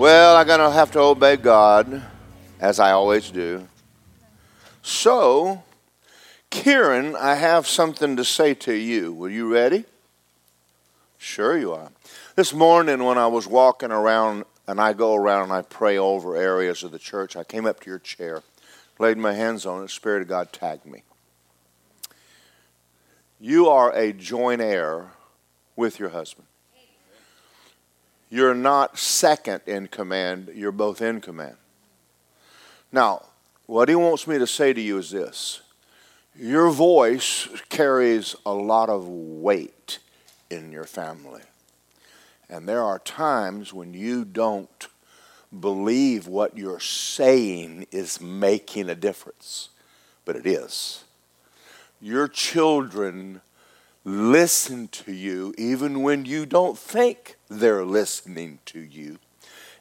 Well, I'm going to have to obey God, as I always do. So, Kieran, I have something to say to you. Were you ready? Sure, you are. This morning, when I was walking around, and I go around and I pray over areas of the church, I came up to your chair, laid my hands on it, the Spirit of God tagged me. You are a joint heir with your husband. You're not second in command, you're both in command. Now, what he wants me to say to you is this your voice carries a lot of weight in your family. And there are times when you don't believe what you're saying is making a difference, but it is. Your children listen to you even when you don't think they're listening to you.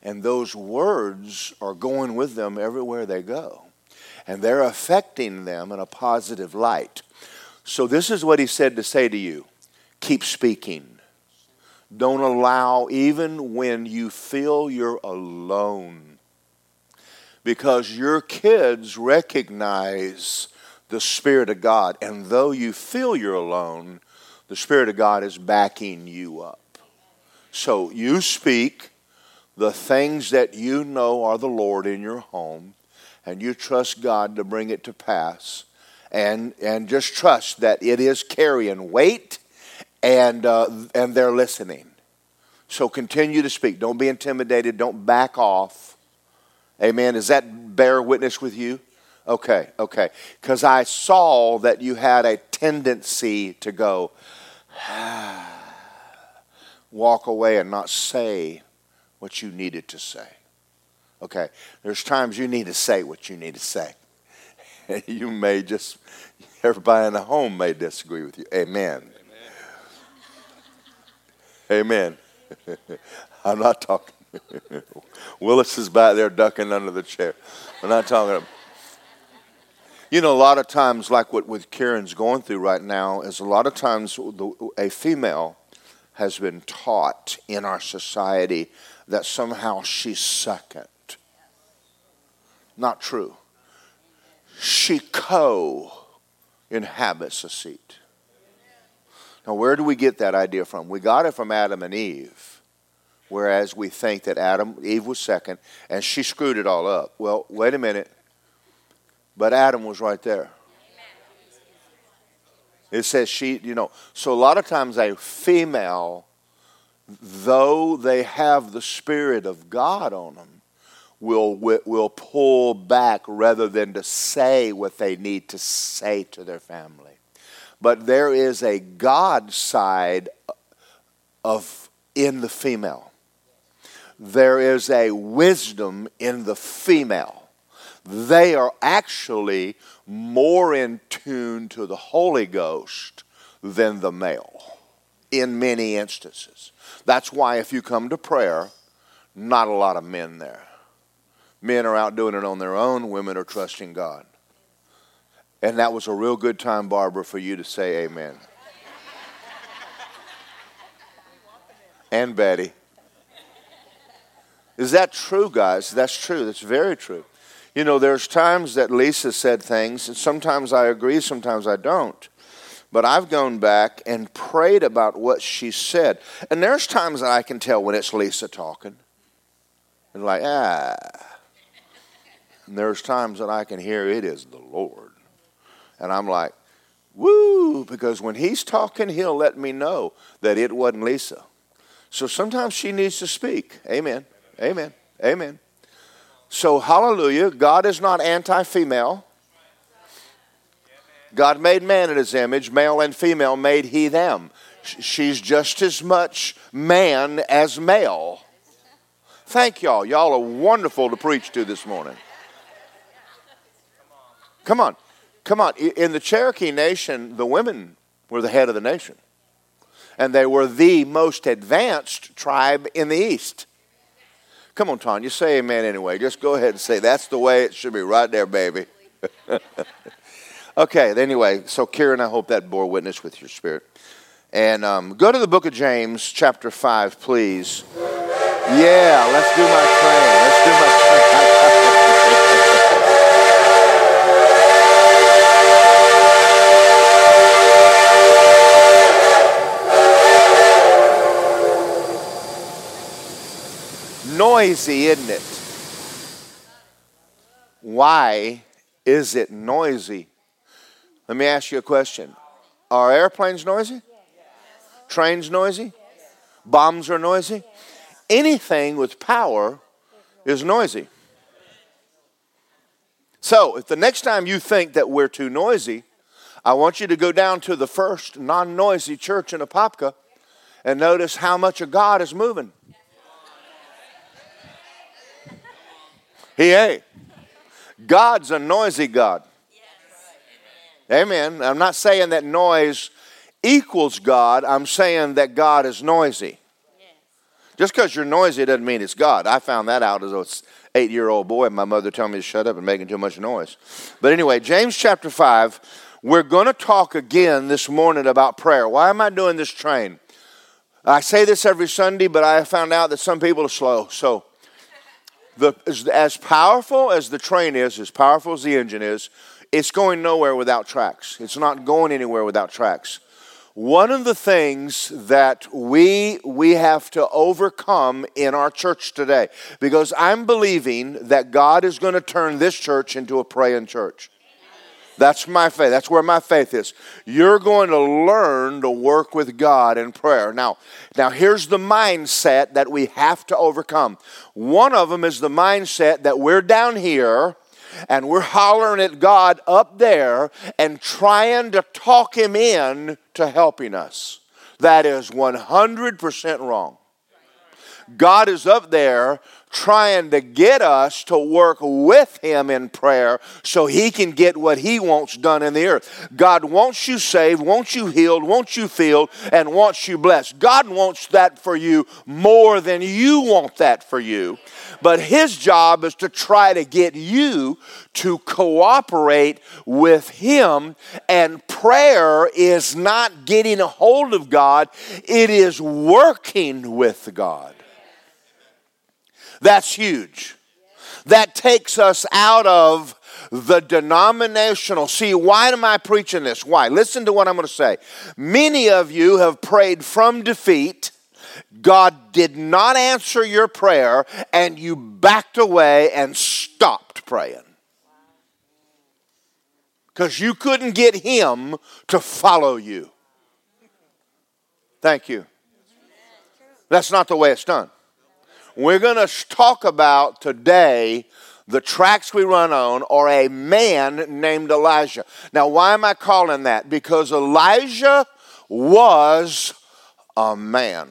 And those words are going with them everywhere they go. And they're affecting them in a positive light. So, this is what he said to say to you keep speaking. Don't allow, even when you feel you're alone, because your kids recognize the Spirit of God. And though you feel you're alone, the Spirit of God is backing you up. So you speak the things that you know are the Lord in your home, and you trust God to bring it to pass. And, and just trust that it is carrying weight and, uh, and they're listening. So continue to speak. Don't be intimidated. Don't back off. Amen. Does that bear witness with you? Okay, okay. Because I saw that you had a tendency to go, walk away and not say what you needed to say. Okay, there's times you need to say what you need to say. you may just, everybody in the home may disagree with you. Amen. Amen. Amen. I'm not talking. Willis is back there ducking under the chair. We're not talking. You know, a lot of times, like what with Karen's going through right now, is a lot of times a female has been taught in our society that somehow she's second. Not true. She co inhabits a seat. Now, where do we get that idea from? We got it from Adam and Eve, whereas we think that Adam, Eve was second, and she screwed it all up. Well, wait a minute. But Adam was right there. It says she, you know, so a lot of times a female, though they have the Spirit of God on them, will, will pull back rather than to say what they need to say to their family. But there is a God side uh, of in the female. There is a wisdom in the female they are actually more in tune to the Holy Ghost than the male in many instances. That's why if you come to prayer, not a lot of men there. Men are out doing it on their own, women are trusting God. And that was a real good time, Barbara, for you to say amen. and Betty. Is that true, guys? That's true. That's very true. You know, there's times that Lisa said things, and sometimes I agree, sometimes I don't. But I've gone back and prayed about what she said. And there's times that I can tell when it's Lisa talking. And like, ah. And there's times that I can hear it is the Lord. And I'm like, woo, because when he's talking, he'll let me know that it wasn't Lisa. So sometimes she needs to speak. Amen. Amen. Amen. So, hallelujah, God is not anti female. God made man in his image, male and female made he them. She's just as much man as male. Thank y'all. Y'all are wonderful to preach to this morning. Come on. Come on. In the Cherokee Nation, the women were the head of the nation. And they were the most advanced tribe in the East. Come on, Tanya, say amen anyway. Just go ahead and say that's the way it should be, right there, baby. okay, anyway, so Kieran, I hope that bore witness with your spirit. And um, go to the book of James, chapter 5, please. Yeah, let's do my train. Noisy, isn't it? Why is it noisy? Let me ask you a question. Are airplanes noisy? Trains noisy? Bombs are noisy? anything with power is noisy. So, if the next time you think that we're too noisy, I want you to go down to the first non noisy church in Apopka and notice how much of God is moving. He ain't. God's a noisy God. Amen. I'm not saying that noise equals God, I'm saying that God is noisy. Just because you're noisy doesn't mean it's God. I found that out as a eight year old boy, my mother told me to shut up and making too much noise. But anyway, James chapter 5, we're going to talk again this morning about prayer. Why am I doing this train? I say this every Sunday, but I found out that some people are slow. So, the, as, as powerful as the train is, as powerful as the engine is, it's going nowhere without tracks. It's not going anywhere without tracks. One of the things that we we have to overcome in our church today because I'm believing that God is going to turn this church into a praying church. That's my faith. That's where my faith is. You're going to learn to work with God in prayer. Now, now here's the mindset that we have to overcome. One of them is the mindset that we're down here and we're hollering at God up there and trying to talk Him in to helping us. That is 100% wrong. God is up there trying to get us to work with Him in prayer so He can get what He wants done in the earth. God wants you saved, wants you healed, wants you filled, and wants you blessed. God wants that for you more than you want that for you. But His job is to try to get you to cooperate with Him. And prayer is not getting a hold of God, it is working with God. That's huge. That takes us out of the denominational. See, why am I preaching this? Why? Listen to what I'm going to say. Many of you have prayed from defeat. God did not answer your prayer, and you backed away and stopped praying. Because you couldn't get Him to follow you. Thank you. That's not the way it's done. We're going to talk about today the tracks we run on or a man named Elijah. Now, why am I calling that? Because Elijah was a man.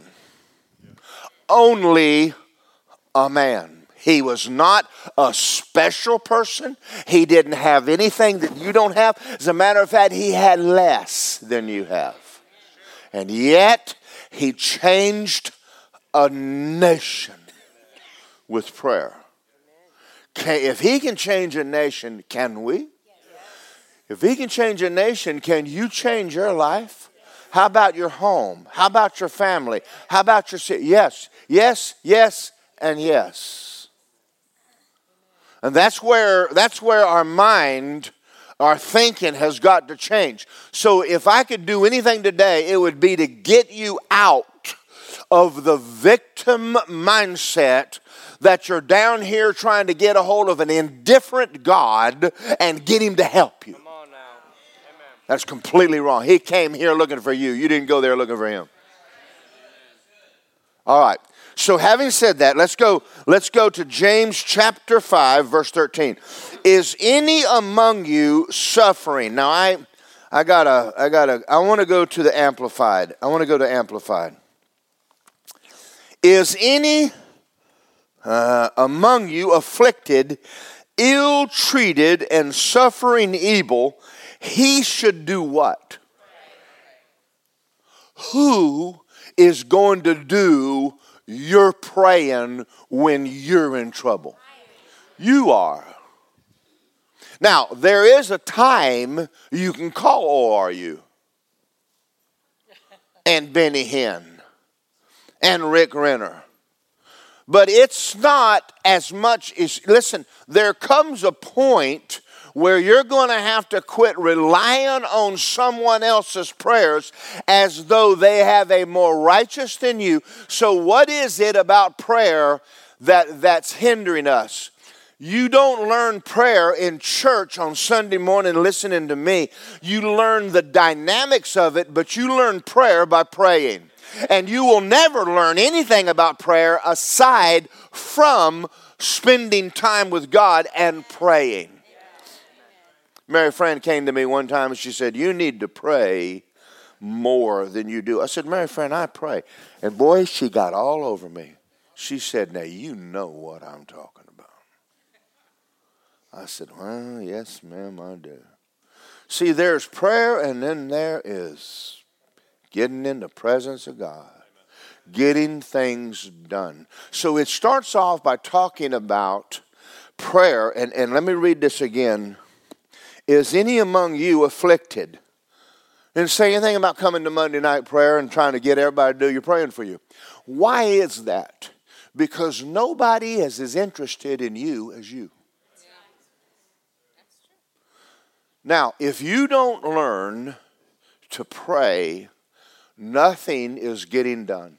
Only a man. He was not a special person. He didn't have anything that you don't have. As a matter of fact, he had less than you have. And yet, he changed a nation with prayer. Can, if he can change a nation, can we? If he can change a nation, can you change your life? How about your home? How about your family? How about your city? Yes, yes, yes, and yes. And that's where that's where our mind, our thinking has got to change. So if I could do anything today, it would be to get you out of the victim mindset that you're down here trying to get a hold of an indifferent God and get Him to help you. That's completely wrong. He came here looking for you. You didn't go there looking for Him. All right. So having said that, let's go let's go to James chapter 5 verse 13. Is any among you suffering? Now I I got to I got to I want to go to the amplified. I want to go to amplified. Is any uh, among you afflicted, ill treated, and suffering evil, he should do what? Who is going to do your praying when you're in trouble? You are. Now, there is a time you can call ORU and Benny Hinn and Rick Renner But it's not as much as, listen, there comes a point where you're going to have to quit relying on someone else's prayers as though they have a more righteous than you. So, what is it about prayer that, that's hindering us? You don't learn prayer in church on Sunday morning listening to me. You learn the dynamics of it, but you learn prayer by praying. And you will never learn anything about prayer aside from spending time with God and praying. Mary Fran came to me one time and she said, You need to pray more than you do. I said, Mary Fran, I pray. And boy, she got all over me. She said, Now you know what I'm talking about. I said, Well, yes, ma'am, I do. See, there's prayer, and then there is getting in the presence of God, getting things done. So it starts off by talking about prayer, and, and let me read this again. Is any among you afflicted? Didn't say anything about coming to Monday night prayer and trying to get everybody to do your praying for you. Why is that? Because nobody is as interested in you as you. Now, if you don't learn to pray, nothing is getting done.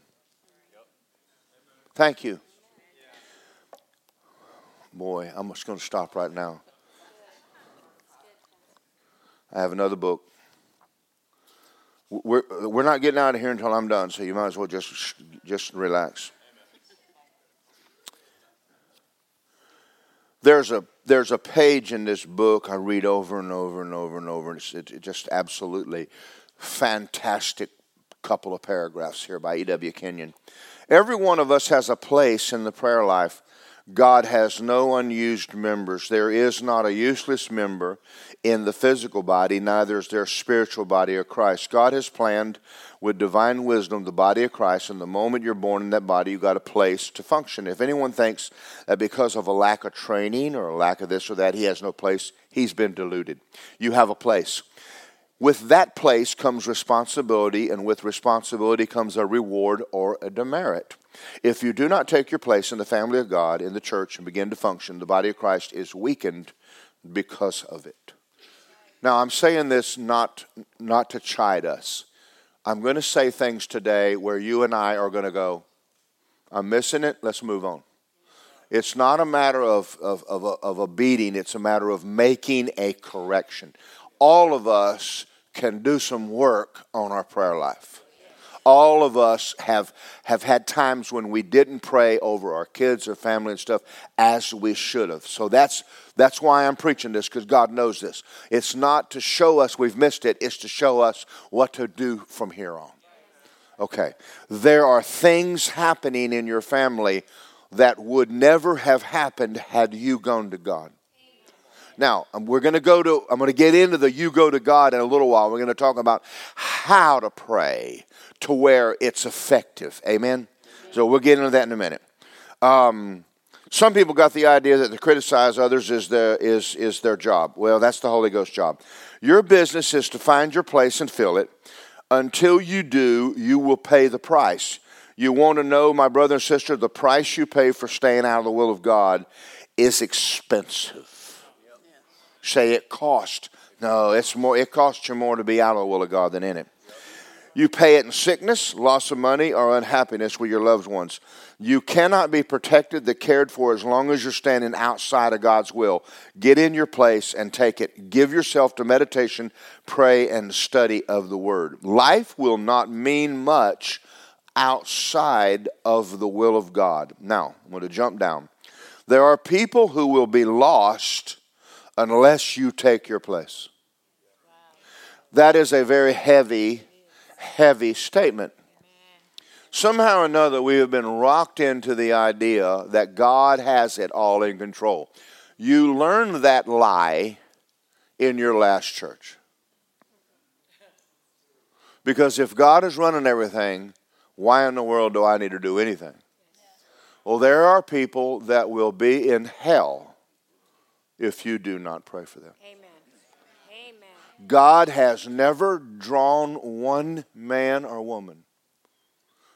Thank you. Boy, I'm just going to stop right now. I have another book. We're, we're not getting out of here until I'm done, so you might as well just, just relax. There's a, there's a page in this book I read over and over and over and over, and it's, it, just absolutely fantastic couple of paragraphs here by E.W. Kenyon. Every one of us has a place in the prayer life God has no unused members. There is not a useless member in the physical body, neither is there a spiritual body of Christ. God has planned with divine wisdom the body of Christ, and the moment you're born in that body, you've got a place to function. If anyone thinks that because of a lack of training or a lack of this or that, he has no place, he's been deluded. You have a place. With that place comes responsibility, and with responsibility comes a reward or a demerit. If you do not take your place in the family of God, in the church, and begin to function, the body of Christ is weakened because of it. Now, I'm saying this not, not to chide us. I'm going to say things today where you and I are going to go, I'm missing it, let's move on. It's not a matter of, of, of, a, of a beating, it's a matter of making a correction. All of us can do some work on our prayer life all of us have have had times when we didn't pray over our kids or family and stuff as we should have. So that's that's why I'm preaching this because God knows this. It's not to show us we've missed it, it's to show us what to do from here on. Okay. There are things happening in your family that would never have happened had you gone to God. Now, um, we're going to go to, I'm going to get into the you go to God in a little while. We're going to talk about how to pray to where it's effective. Amen? So we'll get into that in a minute. Um, some people got the idea that to criticize others is their, is, is their job. Well, that's the Holy Ghost job. Your business is to find your place and fill it. Until you do, you will pay the price. You want to know, my brother and sister, the price you pay for staying out of the will of God is expensive. Say it cost. No, it's more. It costs you more to be out of the will of God than in it. You pay it in sickness, loss of money, or unhappiness with your loved ones. You cannot be protected, the cared for, as long as you're standing outside of God's will. Get in your place and take it. Give yourself to meditation, pray, and study of the Word. Life will not mean much outside of the will of God. Now, I'm going to jump down. There are people who will be lost unless you take your place. That is a very heavy heavy statement. Somehow or another, we have been rocked into the idea that God has it all in control. You learned that lie in your last church. Because if God is running everything, why in the world do I need to do anything? Well, there are people that will be in hell if you do not pray for them. Amen. God has never drawn one man or woman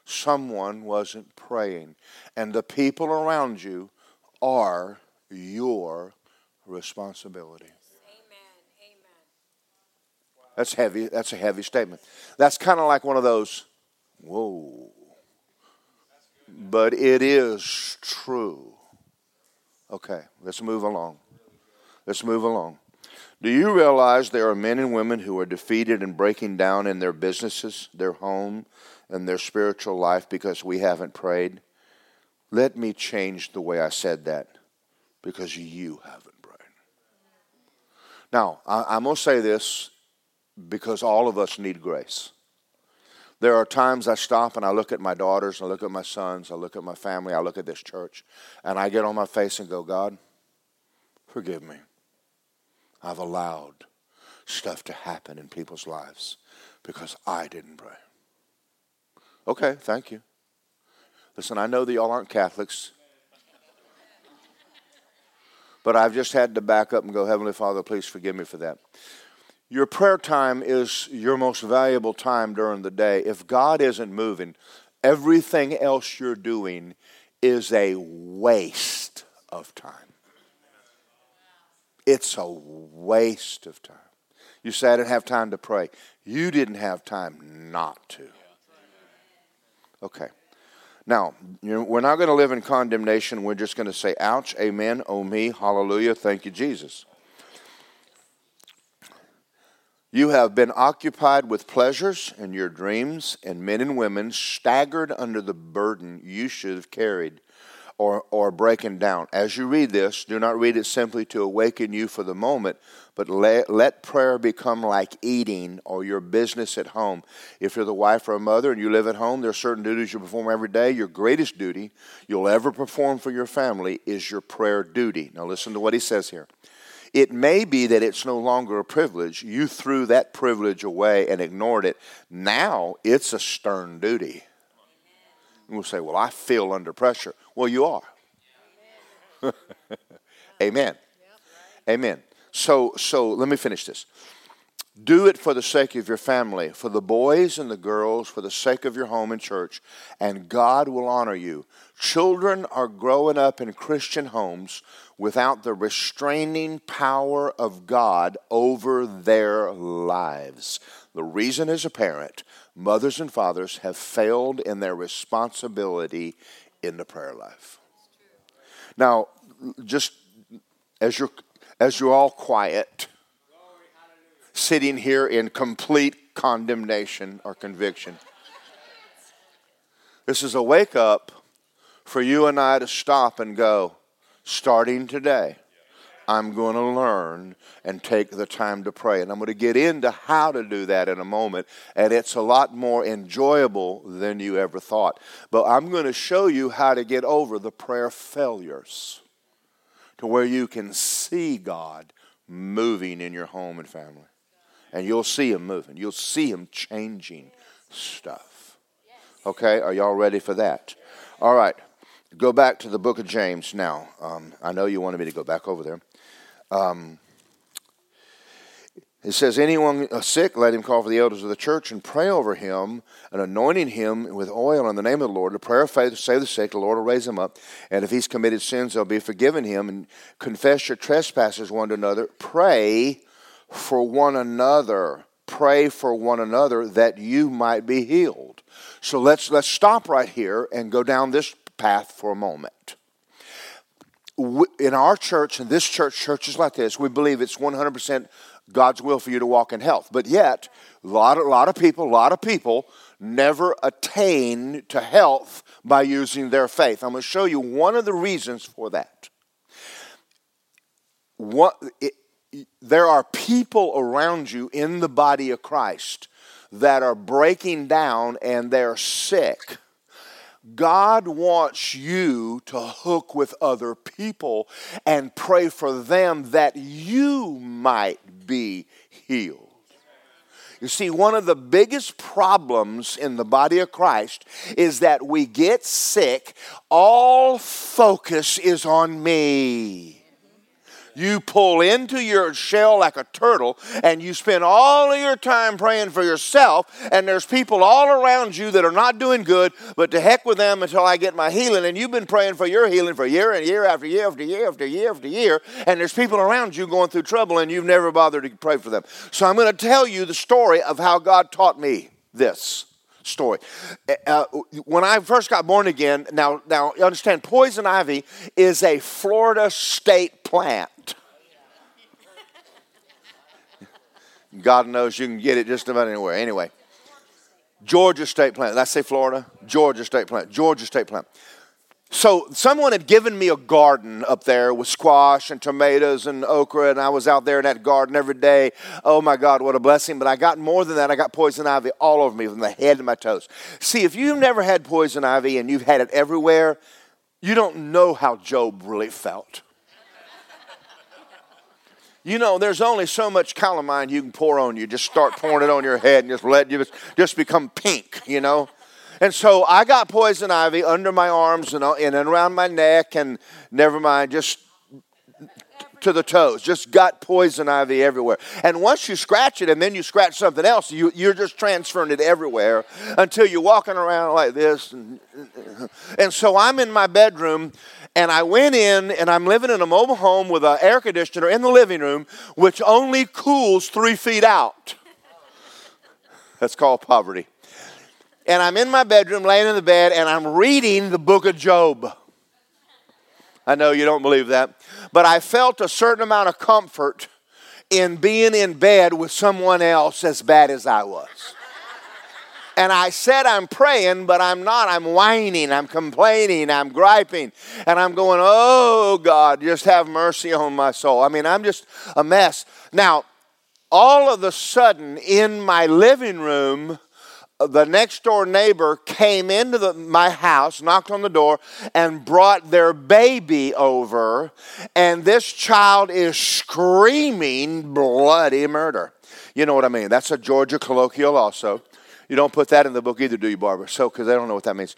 someone wasn't praying. And the people around you are your responsibility. That's heavy. That's a heavy statement. That's kind of like one of those, whoa. But it is true. Okay, let's move along. Let's move along. Do you realize there are men and women who are defeated and breaking down in their businesses, their home, and their spiritual life because we haven't prayed? Let me change the way I said that because you haven't prayed. Now, I'm going to say this because all of us need grace. There are times I stop and I look at my daughters, I look at my sons, I look at my family, I look at this church, and I get on my face and go, God, forgive me. I've allowed stuff to happen in people's lives because I didn't pray. Okay, thank you. Listen, I know that y'all aren't Catholics, but I've just had to back up and go, Heavenly Father, please forgive me for that. Your prayer time is your most valuable time during the day. If God isn't moving, everything else you're doing is a waste of time. It's a waste of time. You say, I didn't have time to pray. You didn't have time not to. Okay. Now, we're not going to live in condemnation. We're just going to say, ouch, amen, oh me, hallelujah, thank you, Jesus. You have been occupied with pleasures and your dreams, and men and women staggered under the burden you should have carried or, or breaking down. As you read this, do not read it simply to awaken you for the moment, but let, let prayer become like eating or your business at home. If you're the wife or a mother and you live at home, there are certain duties you perform every day. Your greatest duty you'll ever perform for your family is your prayer duty. Now, listen to what he says here. It may be that it's no longer a privilege. You threw that privilege away and ignored it. Now it's a stern duty. And we'll say, Well, I feel under pressure. Well, you are. Amen. Amen. So, so let me finish this. Do it for the sake of your family, for the boys and the girls, for the sake of your home and church, and God will honor you. Children are growing up in Christian homes without the restraining power of God over their lives. The reason is apparent mothers and fathers have failed in their responsibility in the prayer life. Now, just as you're, as you're all quiet, sitting here in complete condemnation or conviction. This is a wake up for you and I to stop and go, starting today, I'm going to learn and take the time to pray. And I'm going to get into how to do that in a moment. And it's a lot more enjoyable than you ever thought. But I'm going to show you how to get over the prayer failures to where you can see God moving in your home and family and you'll see him moving. You'll see him changing stuff. Okay, are y'all ready for that? All right, go back to the book of James now. Um, I know you wanted me to go back over there. Um, it says, Anyone sick, let him call for the elders of the church and pray over him, and anointing him with oil in the name of the Lord. The prayer of faith will save the sick, the Lord will raise him up. And if he's committed sins, they'll be forgiven him. And confess your trespasses one to another. Pray for one another. Pray for one another that you might be healed. So let's let's stop right here and go down this path for a moment. In our church, and this church, churches like this, we believe it's 100% God's will for you to walk in health. But yet, a lot, a lot of people, a lot of people never attain to health by using their faith. I'm going to show you one of the reasons for that. What, it, there are people around you in the body of Christ that are breaking down and they're sick. God wants you to hook with other people and pray for them that you might be healed. You see, one of the biggest problems in the body of Christ is that we get sick, all focus is on me. You pull into your shell like a turtle and you spend all of your time praying for yourself, and there's people all around you that are not doing good, but to heck with them until I get my healing. And you've been praying for your healing for year and year after year after year after year after year, and there's people around you going through trouble and you've never bothered to pray for them. So I'm going to tell you the story of how God taught me this story. Uh, uh, when I first got born again, now, now you understand, poison ivy is a Florida state plant. God knows you can get it just about anywhere. Anyway, Georgia state plant. Did I say Florida? Georgia state plant. Georgia state plant. So someone had given me a garden up there with squash and tomatoes and okra, and I was out there in that garden every day. Oh my God, what a blessing! But I got more than that. I got poison ivy all over me, from the head to my toes. See, if you've never had poison ivy and you've had it everywhere, you don't know how Job really felt. You know, there's only so much calamine you can pour on you. Just start pouring it on your head and just let you just become pink, you know. And so I got poison ivy under my arms and, uh, and around my neck, and never mind, just to the toes. Just got poison ivy everywhere. And once you scratch it and then you scratch something else, you, you're just transferring it everywhere until you're walking around like this. And, and so I'm in my bedroom and I went in and I'm living in a mobile home with an air conditioner in the living room, which only cools three feet out. That's called poverty and I'm in my bedroom laying in the bed and I'm reading the book of Job. I know you don't believe that, but I felt a certain amount of comfort in being in bed with someone else as bad as I was. And I said, I'm praying, but I'm not. I'm whining, I'm complaining, I'm griping, and I'm going, Oh God, just have mercy on my soul. I mean, I'm just a mess. Now, all of a sudden, in my living room, the next door neighbor came into the, my house, knocked on the door, and brought their baby over. And this child is screaming bloody murder. You know what I mean? That's a Georgia colloquial, also. You don't put that in the book either, do you, Barbara? So, because I don't know what that means.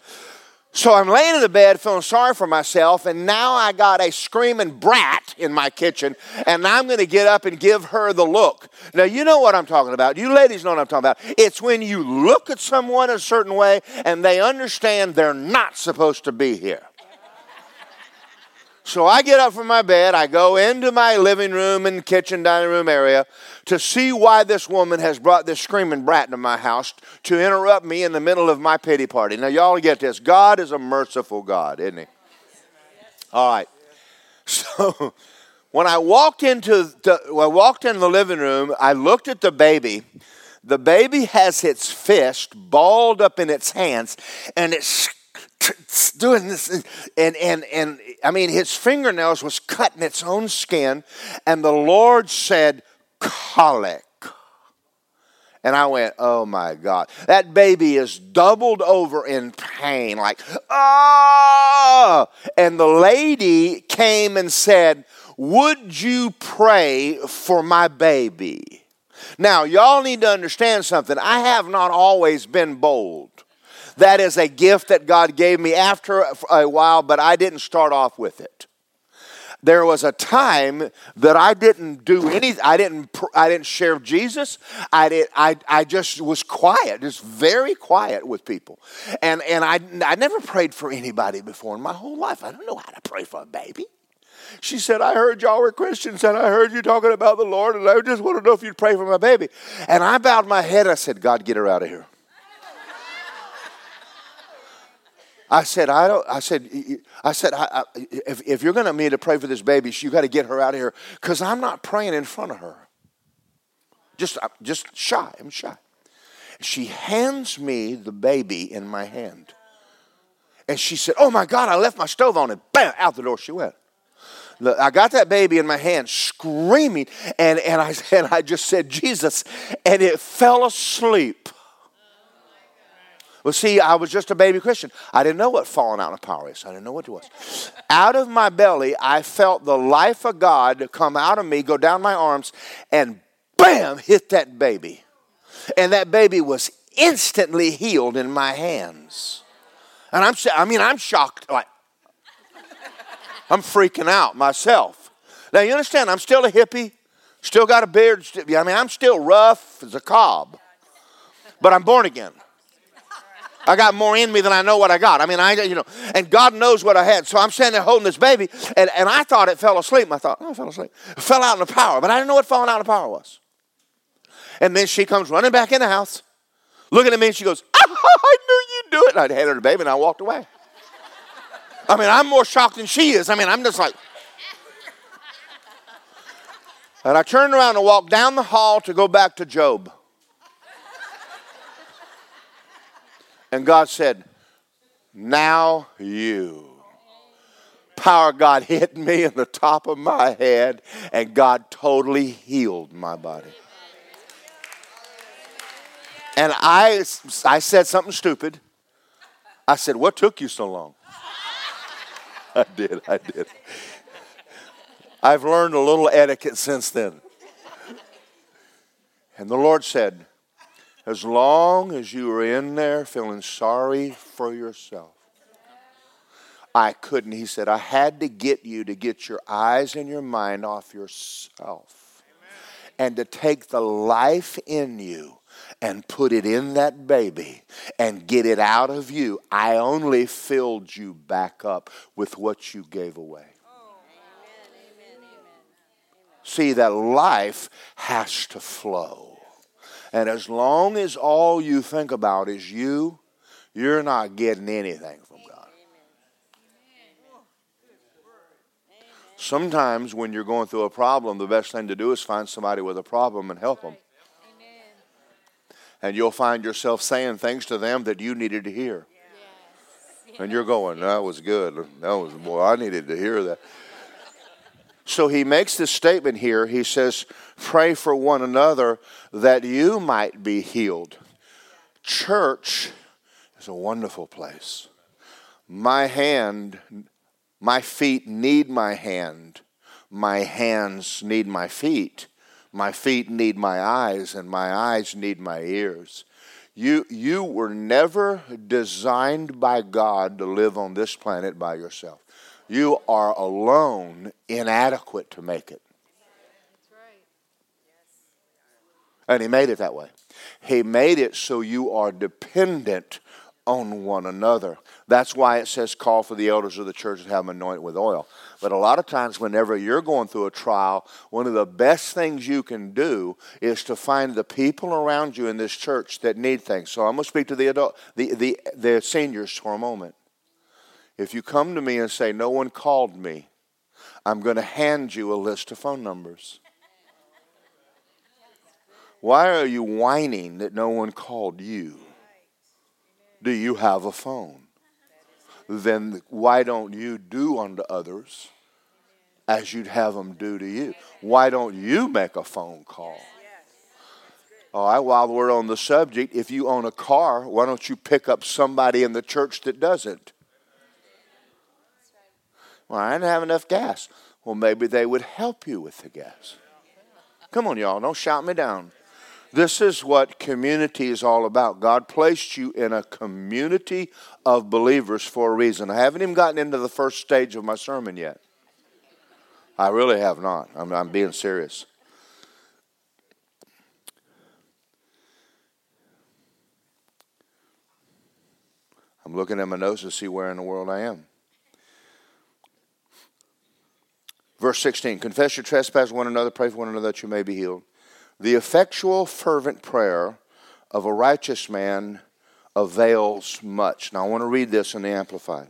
So I'm laying in the bed feeling sorry for myself, and now I got a screaming brat in my kitchen, and I'm to get up and give her the look. Now, you know what I'm talking about. You ladies know what I'm talking about. It's when you look at someone a certain way and they understand they're not supposed to be here. So I get up from my bed, I go into my living room and kitchen, dining room area to see why this woman has brought this screaming brat to my house to interrupt me in the middle of my pity party. Now, y'all get this. God is a merciful God, isn't He? All right. So when I walked into the, I walked into the living room, I looked at the baby. The baby has its fist balled up in its hands, and it's doing this and and and i mean his fingernails was cutting its own skin and the lord said colic and I went, oh my God. That baby is doubled over in pain, like, ah. And the lady came and said, Would you pray for my baby? Now, y'all need to understand something. I have not always been bold. That is a gift that God gave me after a while, but I didn't start off with it. There was a time that I didn't do any. I didn't. I didn't share Jesus. I did. I. I just was quiet, just very quiet with people, and and I. I never prayed for anybody before in my whole life. I don't know how to pray for a baby. She said, I heard y'all were Christians and I heard you talking about the Lord, and I just want to know if you'd pray for my baby. And I bowed my head. I said, God, get her out of here. I said, I don't, I said, I said, I, I, if, if you're going to me to pray for this baby, you got to get her out of here because I'm not praying in front of her. Just, just shy. I'm shy. She hands me the baby in my hand. And she said, Oh my God, I left my stove on and bam, out the door she went. Look, I got that baby in my hand screaming, and, and, I, and I just said, Jesus, and it fell asleep. Well, see, I was just a baby Christian. I didn't know what falling out of power is. I didn't know what it was. out of my belly, I felt the life of God come out of me, go down my arms, and bam, hit that baby. And that baby was instantly healed in my hands. And I'm, I mean, I'm shocked. Like, I'm freaking out myself. Now, you understand, I'm still a hippie, still got a beard. I mean, I'm still rough as a cob, but I'm born again. I got more in me than I know what I got. I mean, I, you know, and God knows what I had. So I'm standing there holding this baby, and, and I thought it fell asleep. I thought, oh, it fell asleep. It fell out in the power, but I didn't know what falling out of power was. And then she comes running back in the house, looking at me, and she goes, oh, I knew you'd do it. And I'd handed her the baby, and I walked away. I mean, I'm more shocked than she is. I mean, I'm just like. And I turned around and walked down the hall to go back to Job. And God said, Now you. Power God hit me in the top of my head, and God totally healed my body. And I, I said something stupid. I said, What took you so long? I did, I did. I've learned a little etiquette since then. And the Lord said, as long as you were in there feeling sorry for yourself, I couldn't. He said, I had to get you to get your eyes and your mind off yourself and to take the life in you and put it in that baby and get it out of you. I only filled you back up with what you gave away. See, that life has to flow. And as long as all you think about is you, you're not getting anything from God. Sometimes when you're going through a problem, the best thing to do is find somebody with a problem and help them and you'll find yourself saying things to them that you needed to hear. And you're going, that was good. That was, boy, I needed to hear that. So he makes this statement here. He says, Pray for one another that you might be healed. Church is a wonderful place. My hand, my feet need my hand, my hands need my feet. My feet need my eyes, and my eyes need my ears. You, you were never designed by God to live on this planet by yourself. You are alone, inadequate to make it. And He made it that way. He made it so you are dependent on one another. That's why it says, call for the elders of the church and have them anointed with oil. But a lot of times, whenever you're going through a trial, one of the best things you can do is to find the people around you in this church that need things. So I'm going to speak to the adult, the, the, the seniors for a moment. If you come to me and say, No one called me, I'm going to hand you a list of phone numbers. Why are you whining that no one called you? Do you have a phone? then why don't you do unto others as you'd have them do to you? Why don't you make a phone call? All right, while we're on the subject, if you own a car, why don't you pick up somebody in the church that doesn't? Well, I didn't have enough gas. Well, maybe they would help you with the gas. Come on, y'all, don't shout me down. This is what community is all about. God placed you in a community of believers for a reason. I haven't even gotten into the first stage of my sermon yet. I really have not. I'm, I'm being serious. I'm looking at my notes to see where in the world I am. Verse 16 Confess your trespass one another, pray for one another that you may be healed. The effectual, fervent prayer of a righteous man avails much. Now, I want to read this in the Amplified.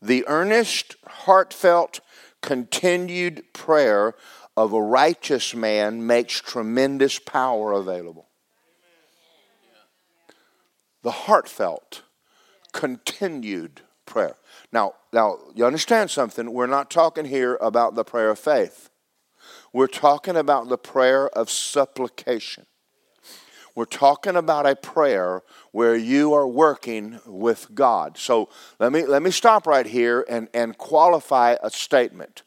The earnest, heartfelt, continued prayer of a righteous man makes tremendous power available. The heartfelt, continued prayer. Now, now you understand something? We're not talking here about the prayer of faith. We're talking about the prayer of supplication. We're talking about a prayer where you are working with God. So let me let me stop right here and, and qualify a statement.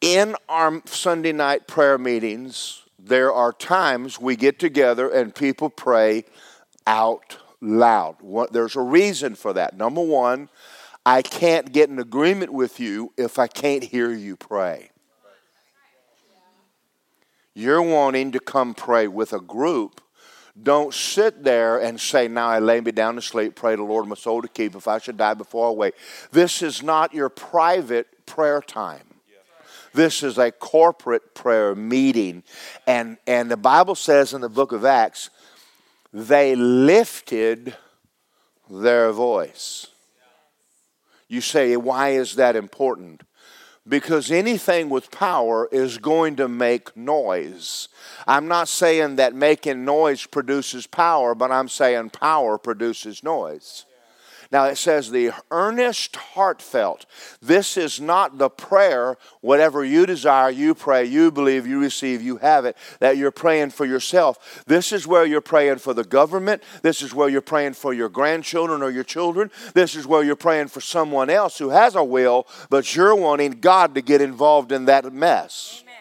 In our Sunday night prayer meetings, there are times we get together and people pray out loud. There's a reason for that. Number one, I can't get an agreement with you if I can't hear you pray. You're wanting to come pray with a group. Don't sit there and say, Now I lay me down to sleep, pray the Lord my soul to keep if I should die before I wake. This is not your private prayer time. This is a corporate prayer meeting. And, and the Bible says in the book of Acts, they lifted their voice. You say, why is that important? Because anything with power is going to make noise. I'm not saying that making noise produces power, but I'm saying power produces noise. Now it says the earnest, heartfelt. This is not the prayer, whatever you desire, you pray, you believe, you receive, you have it, that you're praying for yourself. This is where you're praying for the government. This is where you're praying for your grandchildren or your children. This is where you're praying for someone else who has a will, but you're wanting God to get involved in that mess. Amen.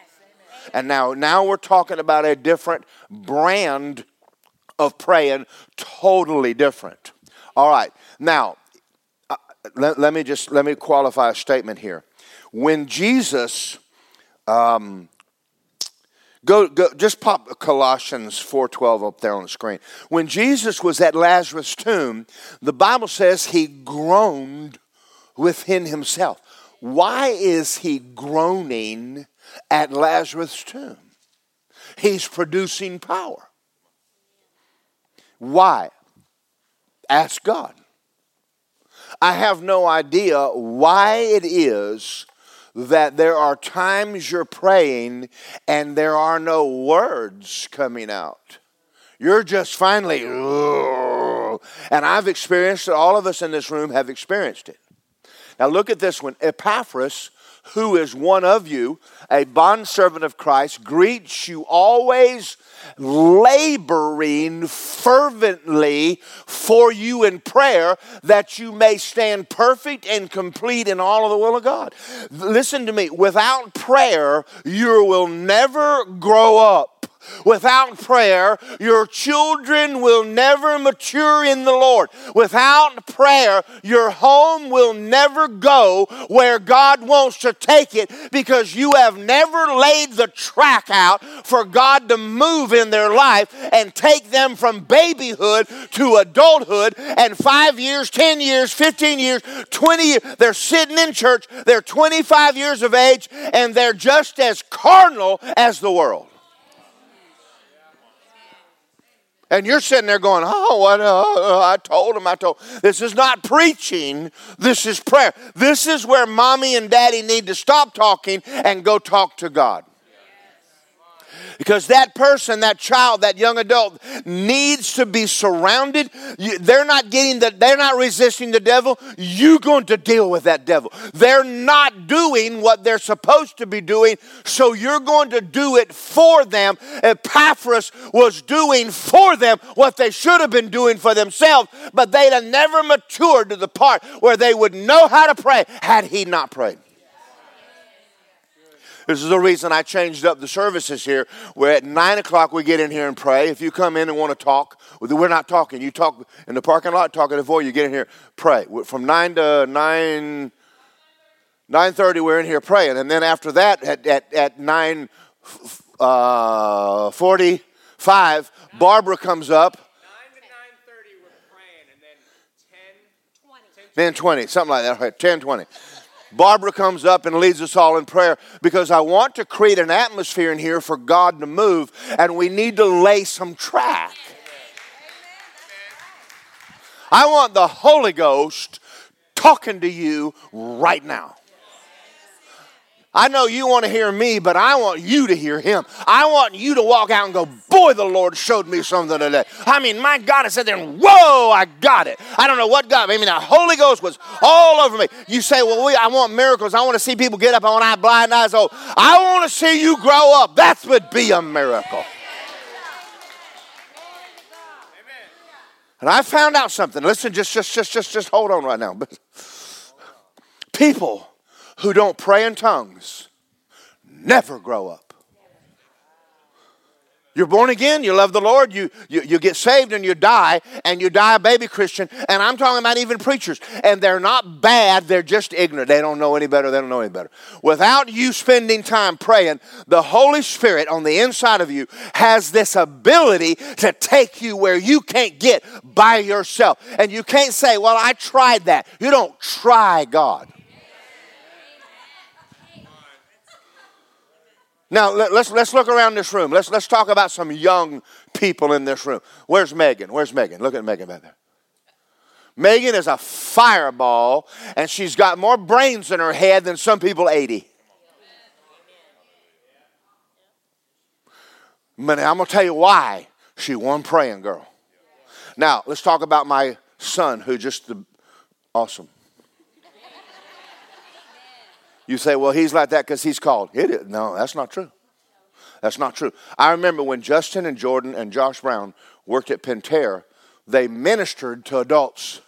And now, now we're talking about a different brand of praying, totally different. All right. Now, uh, let, let, me just let me qualify a statement here. When Jesus, um, go, go just pop Colossians four twelve up there on the screen. When Jesus was at Lazarus' tomb, the Bible says he groaned within himself. Why is he groaning at Lazarus' tomb? He's producing power. Why? Ask God. I have no idea why it is that there are times you're praying and there are no words coming out. You're just finally, and I've experienced it, all of us in this room have experienced it. Now look at this one Epaphras who is one of you, a bondservant of Christ, greets you always, laboring fervently for you in prayer, that you may stand perfect and complete in all of the will of God. Listen to me, without prayer, you will never grow up. Without prayer, your children will never mature in the Lord. Without prayer, your home will never go where God wants to take it because you have never laid the track out for God to move in their life and take them from babyhood to adulthood and five years, 10 years, 15 years, 20 years. They're sitting in church, they're 25 years of age, and they're just as carnal as the world. And you're sitting there going, oh, what, uh, I told him, I told. This is not preaching, this is prayer. This is where mommy and daddy need to stop talking and go talk to God. Because that person, that child, that young adult needs to be surrounded. They're not getting the, they're not resisting the devil. You're going to deal with that devil. They're not doing what they're supposed to be doing, so you're going to do it for them. Epaphras was doing for them what they should have been doing for themselves, but they'd have never matured to the part where they would know how to pray had he not prayed. This is the reason I changed up the services here. Where at 9 o'clock we get in here and pray. If you come in and want to talk, we're not talking. You talk in the parking lot, talking before you get in here, pray. From 9 to 9, 9.30 we're in here praying. And then after that, at, at, at 9 uh, 45, Barbara comes up. 9 to 9.30 we're praying. And then 10, 20. Then 20, something like that. Right, 10, 20. Barbara comes up and leads us all in prayer because I want to create an atmosphere in here for God to move, and we need to lay some track. I want the Holy Ghost talking to you right now. I know you want to hear me, but I want you to hear him. I want you to walk out and go, Boy, the Lord showed me something today. I mean, my God, I said there, and Whoa, I got it. I don't know what God, I mean, the Holy Ghost was all over me. You say, Well, we, I want miracles. I want to see people get up. I want to have blind eyes. Oh, I want to see you grow up. That would be a miracle. And I found out something. Listen, just, just, just, just, just hold on right now. People who don't pray in tongues never grow up. You're born again, you love the Lord, you, you, you get saved and you die, and you die a baby Christian. And I'm talking about even preachers. And they're not bad, they're just ignorant. They don't know any better, they don't know any better. Without you spending time praying, the Holy Spirit on the inside of you has this ability to take you where you can't get by yourself. And you can't say, Well, I tried that. You don't try God. Now let's let's look around this room. Let's let's talk about some young people in this room. Where's Megan? Where's Megan? Look at Megan back there. Megan is a fireball, and she's got more brains in her head than some people 80. But I'm to tell you why she one praying girl. Now, let's talk about my son, who just the awesome. You say, well, he's like that because he's called. It is. No, that's not true. That's not true. I remember when Justin and Jordan and Josh Brown worked at Pentair, they ministered to adults.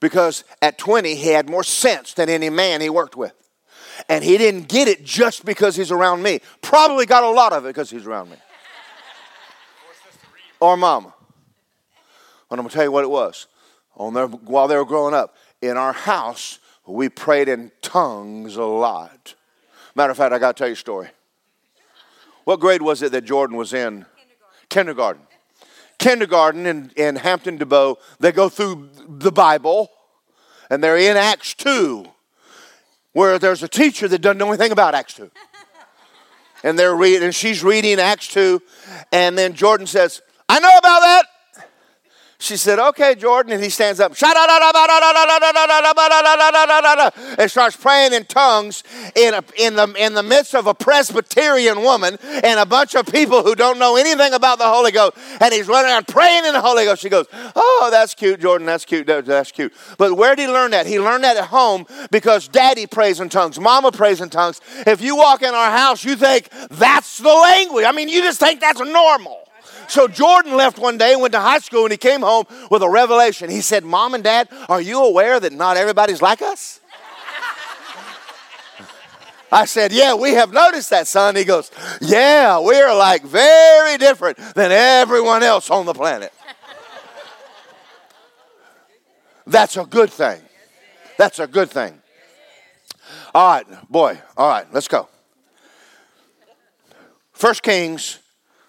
Because at 20, he had more sense than any man he worked with. And he didn't get it just because he's around me. Probably got a lot of it because he's around me. or mama. And I'm going to tell you what it was. On their, while they were growing up, in our house, we prayed in tongues a lot. Matter of fact, I got to tell you a story. What grade was it that Jordan was in? Kindergarten. Kindergarten, Kindergarten in, in Hampden DuBose, they go through the Bible and they're in Acts 2, where there's a teacher that doesn't know anything about Acts 2. And they're reading, and she's reading Acts 2, and then Jordan says, I know about that. She said, Okay, Jordan. And he stands up and starts praying in tongues in, a, in, the, in the midst of a Presbyterian woman and a bunch of people who don't know anything about the Holy Ghost. And he's running around praying in the Holy Ghost. She goes, Oh, that's cute, Jordan. That's cute. That's cute. But where did he learn that? He learned that at home because daddy prays in tongues, mama prays in tongues. If you walk in our house, you think that's the language. I mean, you just think that's normal. So Jordan left one day and went to high school and he came home with a revelation. He said, Mom and Dad, are you aware that not everybody's like us? I said, Yeah, we have noticed that, son. He goes, Yeah, we're like very different than everyone else on the planet. That's a good thing. That's a good thing. All right, boy. All right, let's go. First Kings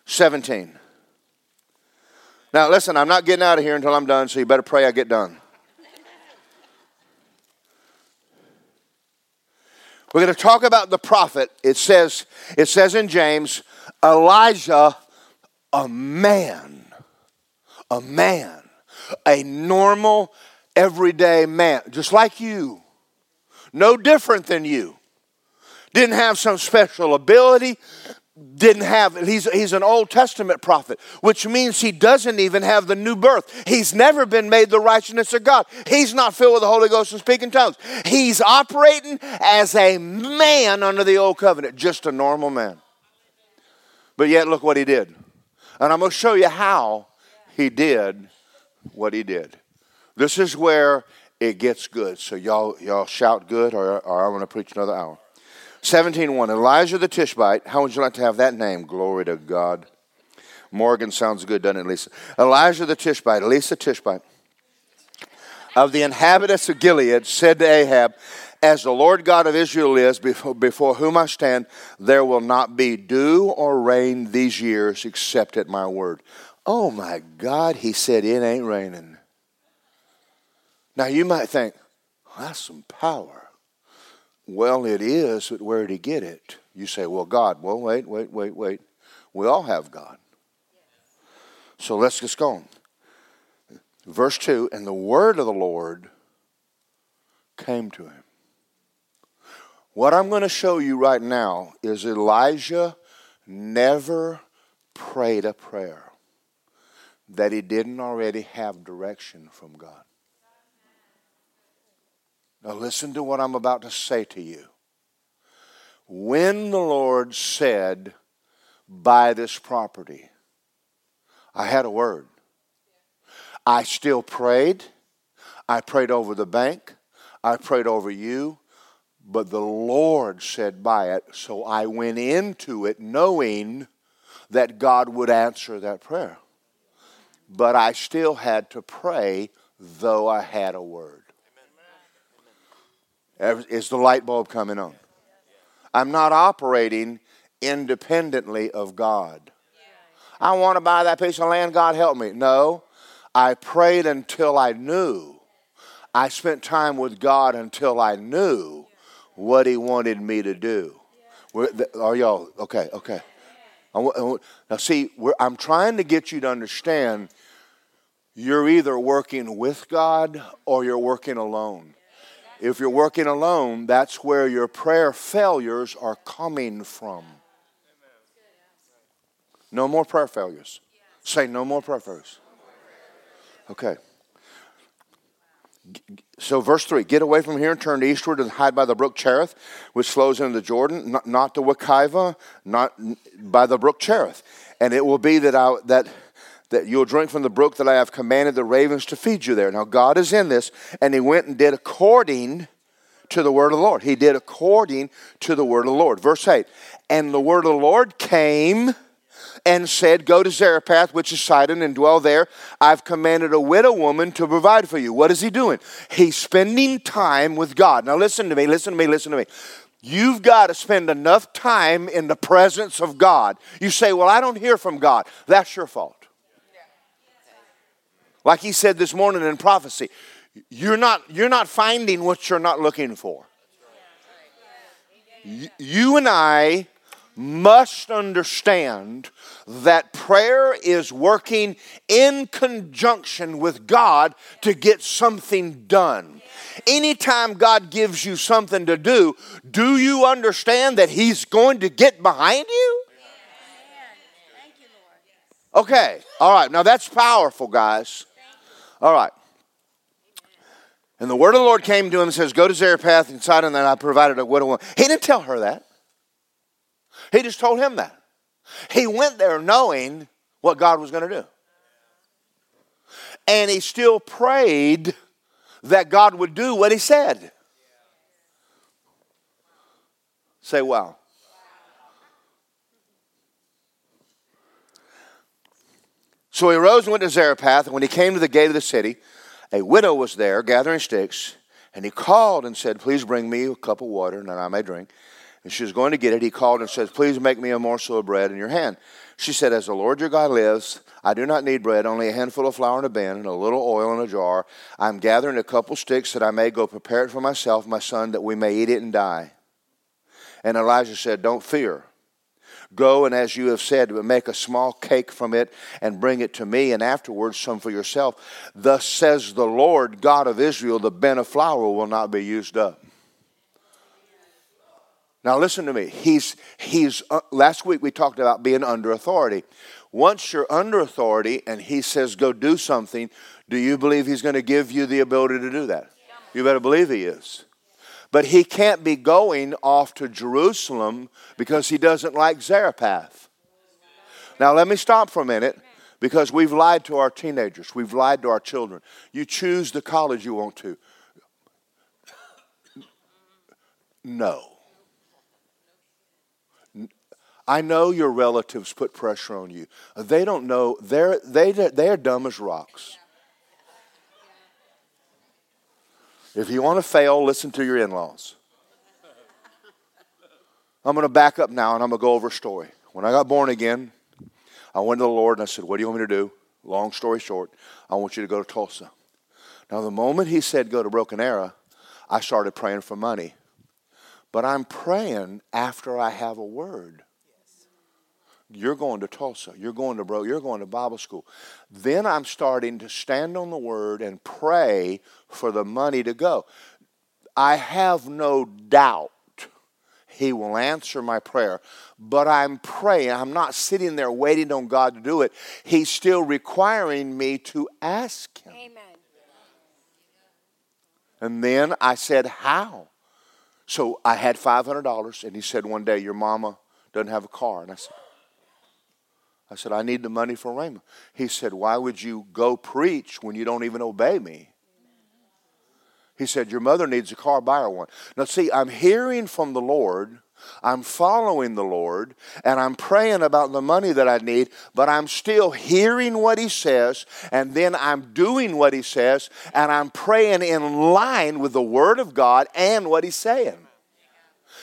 17. Now, listen, I'm not getting out of here until I'm done, so you better pray I get done. We're going to talk about the prophet. It says, it says in James, Elijah, a man, a man, a normal, everyday man, just like you, no different than you. Didn't have some special ability, didn't have he's he's an old testament prophet which means he doesn't even have the new birth. He's never been made the righteousness of god. He's not filled with the holy ghost and speaking tongues. He's operating as a man under the old covenant just a normal man. But yet look what he did. And i'm going to show you how he did what he did. This is where it gets good. So y'all y'all shout good or, or i'm going to preach another hour 17.1, Elijah the Tishbite. How would you like to have that name? Glory to God. Morgan sounds good, doesn't it, Lisa? Elijah the Tishbite, Lisa Tishbite, of the inhabitants of Gilead, said to Ahab, As the Lord God of Israel is, before, whom I stand, there will not be dew or rain these years except at my word. Oh my God, he said, It ain't raining. Now you might think, well, that's some power. Well, it is, but where did he get it? You say, well, God. Well, wait, wait, wait, wait. We all have God. So let's just go on. Verse 2 And the word of the Lord came to him. What I'm going to show you right now is Elijah never prayed a prayer that he didn't already have direction from God. Now, listen to what I'm about to say to you. When the Lord said, Buy this property, I had a word. I still prayed. I prayed over the bank. I prayed over you. But the Lord said, Buy it. So I went into it knowing that God would answer that prayer. But I still had to pray, though I had a word. Is the light bulb coming on? I'm not operating independently of God. I want to buy that piece of land, God help me. No, I prayed until I knew. I spent time with God until I knew what He wanted me to do. Are y'all okay? Okay. Now, see, I'm trying to get you to understand you're either working with God or you're working alone. If you're working alone, that's where your prayer failures are coming from. No more prayer failures. Say no more prayer failures. Okay. So, verse 3 Get away from here and turn eastward and hide by the brook Cherith, which flows into the Jordan, not, not the Wekiva, not by the brook Cherith. And it will be that, I, that, that you'll drink from the brook that I have commanded the ravens to feed you there. Now, God is in this, and He went and did according to the word of the Lord. He did according to the word of the Lord. Verse 8 And the word of the Lord came and said, Go to Zarephath, which is Sidon, and dwell there. I've commanded a widow woman to provide for you. What is he doing? He's spending time with God. Now, listen to me, listen to me, listen to me. You've got to spend enough time in the presence of God. You say, Well, I don't hear from God. That's your fault. Like he said this morning in prophecy, you're not, you're not finding what you're not looking for. You and I must understand that prayer is working in conjunction with God to get something done. Anytime God gives you something to do, do you understand that He's going to get behind you? Okay, all right, now that's powerful, guys. All right. And the word of the Lord came to him and says, Go to Zarephath and Sidon, and I provided a widow woman. He didn't tell her that. He just told him that. He went there knowing what God was going to do. And he still prayed that God would do what he said. Say, wow. So he rose and went to Zarephath, and when he came to the gate of the city, a widow was there gathering sticks, and he called and said, Please bring me a cup of water, and I may drink. And she was going to get it. He called and said, Please make me a morsel of bread in your hand. She said, As the Lord your God lives, I do not need bread, only a handful of flour in a bin and a little oil in a jar. I'm gathering a couple sticks that I may go prepare it for myself, my son, that we may eat it and die. And Elijah said, Don't fear. Go and as you have said, make a small cake from it and bring it to me, and afterwards some for yourself. Thus says the Lord God of Israel, the bin of flour will not be used up. Now listen to me. He's he's uh, last week we talked about being under authority. Once you're under authority and he says go do something, do you believe he's going to give you the ability to do that? You better believe he is. But he can't be going off to Jerusalem because he doesn't like Zarephath. Now let me stop for a minute because we've lied to our teenagers. We've lied to our children. You choose the college you want to. No. I know your relatives put pressure on you. They don't know. They're, they, they're dumb as rocks. If you want to fail, listen to your in laws. I'm going to back up now and I'm going to go over a story. When I got born again, I went to the Lord and I said, What do you want me to do? Long story short, I want you to go to Tulsa. Now, the moment he said go to Broken Arrow, I started praying for money. But I'm praying after I have a word. You're going to Tulsa. You're going to bro. You're going to Bible school. Then I'm starting to stand on the word and pray for the money to go. I have no doubt he will answer my prayer. But I'm praying. I'm not sitting there waiting on God to do it. He's still requiring me to ask him. Amen. And then I said, How? So I had $500, and he said one day, Your mama doesn't have a car. And I said, I said, I need the money for Rhema. He said, Why would you go preach when you don't even obey me? He said, Your mother needs a car, buy her one. Now, see, I'm hearing from the Lord. I'm following the Lord and I'm praying about the money that I need, but I'm still hearing what He says and then I'm doing what He says and I'm praying in line with the Word of God and what He's saying.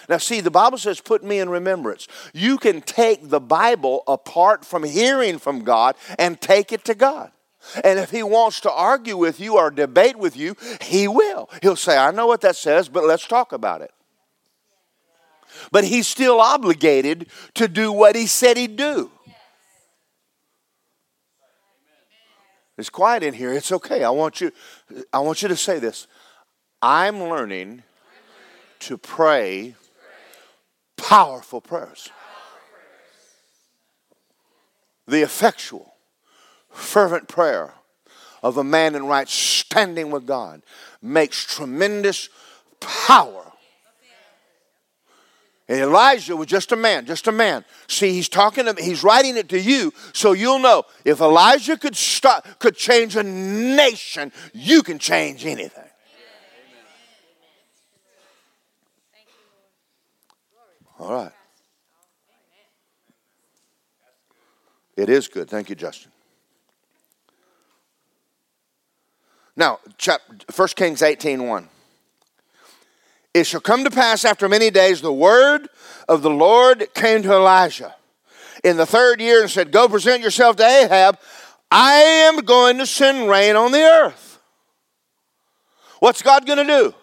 Now, see, the Bible says, put me in remembrance. You can take the Bible apart from hearing from God and take it to God. And if he wants to argue with you or debate with you, he will. He'll say, I know what that says, but let's talk about it. But he's still obligated to do what he said he'd do. It's quiet in here. It's okay. I want you I want you to say this. I'm learning to pray powerful prayers. The effectual, fervent prayer of a man in right standing with God makes tremendous power. And Elijah was just a man, just a man. See, he's talking to, he's writing it to you so you'll know if Elijah could stop could change a nation, you can change anything. All right. It is good. Thank you, Justin. Now, 1 Kings 18 1. It shall come to pass after many days, the word of the Lord came to Elijah in the third year and said, Go present yourself to Ahab. I am going to send rain on the earth. What's God going to do?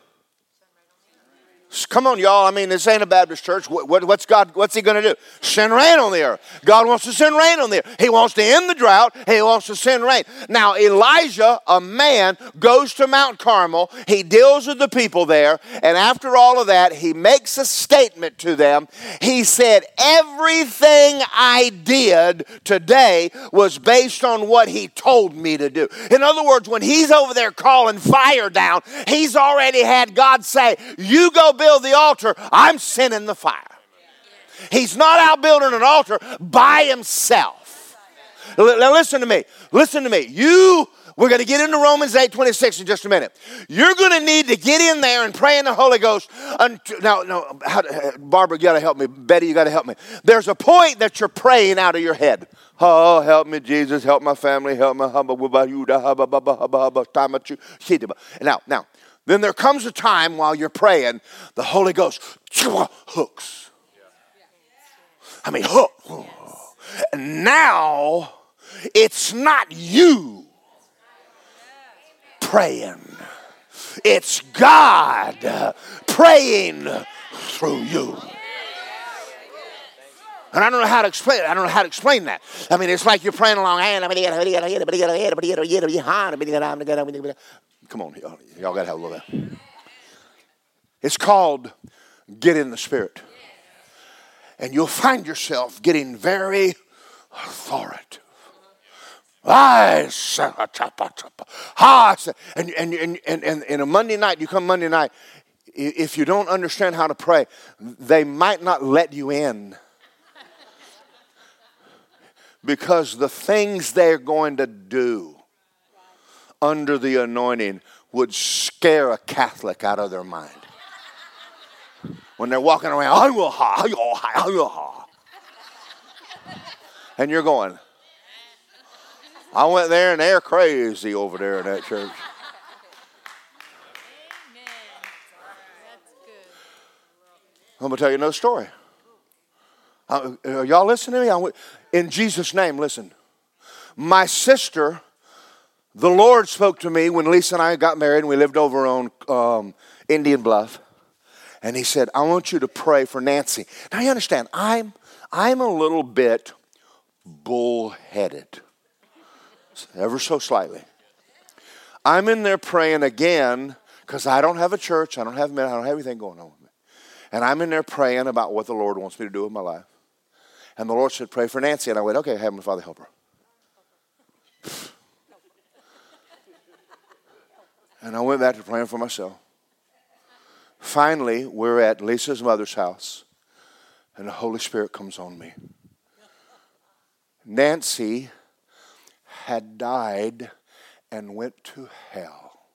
Come on, y'all. I mean, this ain't a Baptist church. What, what, what's God? What's He going to do? Send rain on the earth. God wants to send rain on the earth. He wants to end the drought. He wants to send rain. Now, Elijah, a man, goes to Mount Carmel. He deals with the people there, and after all of that, he makes a statement to them. He said, "Everything I did today was based on what He told me to do." In other words, when he's over there calling fire down, he's already had God say, "You go." Build the altar, I'm sending the fire. He's not out building an altar by himself. Now listen to me. Listen to me. You we're going to get into Romans 8 26 in just a minute. You're going to need to get in there and pray in the Holy Ghost. Until, now, Barbara, you got to help me. Betty, you got to help me. There's a point that you're praying out of your head. Oh, help me, Jesus. Help my family. Help my hubba, Now, now, then there comes a time while you're praying, the Holy Ghost hooks. I mean, hook. And now it's not you praying, it's God praying through you. And I don't know how to explain it. I don't know how to explain that. I mean, it's like you're praying along. Come on, y'all, y'all got to have a little bit. It's called Get in the Spirit. And you'll find yourself getting very authoritative. I and, and, and, and, and, and a Monday night, you come Monday night, if you don't understand how to pray, they might not let you in. because the things they're going to do under the anointing would scare a Catholic out of their mind. When they're walking around, and you're going, I went there and they're crazy over there in that church. I'm going to tell you another story. Uh, y'all listen to me? in Jesus' name, listen. My sister the Lord spoke to me when Lisa and I got married and we lived over on um, Indian Bluff. And he said, I want you to pray for Nancy. Now you understand, I'm, I'm a little bit bullheaded, ever so slightly. I'm in there praying again because I don't have a church, I don't have men, I don't have anything going on with me. And I'm in there praying about what the Lord wants me to do with my life. And the Lord said, Pray for Nancy. And I went, Okay, Heavenly Father, help her. And I went back to praying for myself. Finally, we're at Lisa's mother's house, and the Holy Spirit comes on me. Nancy had died and went to hell.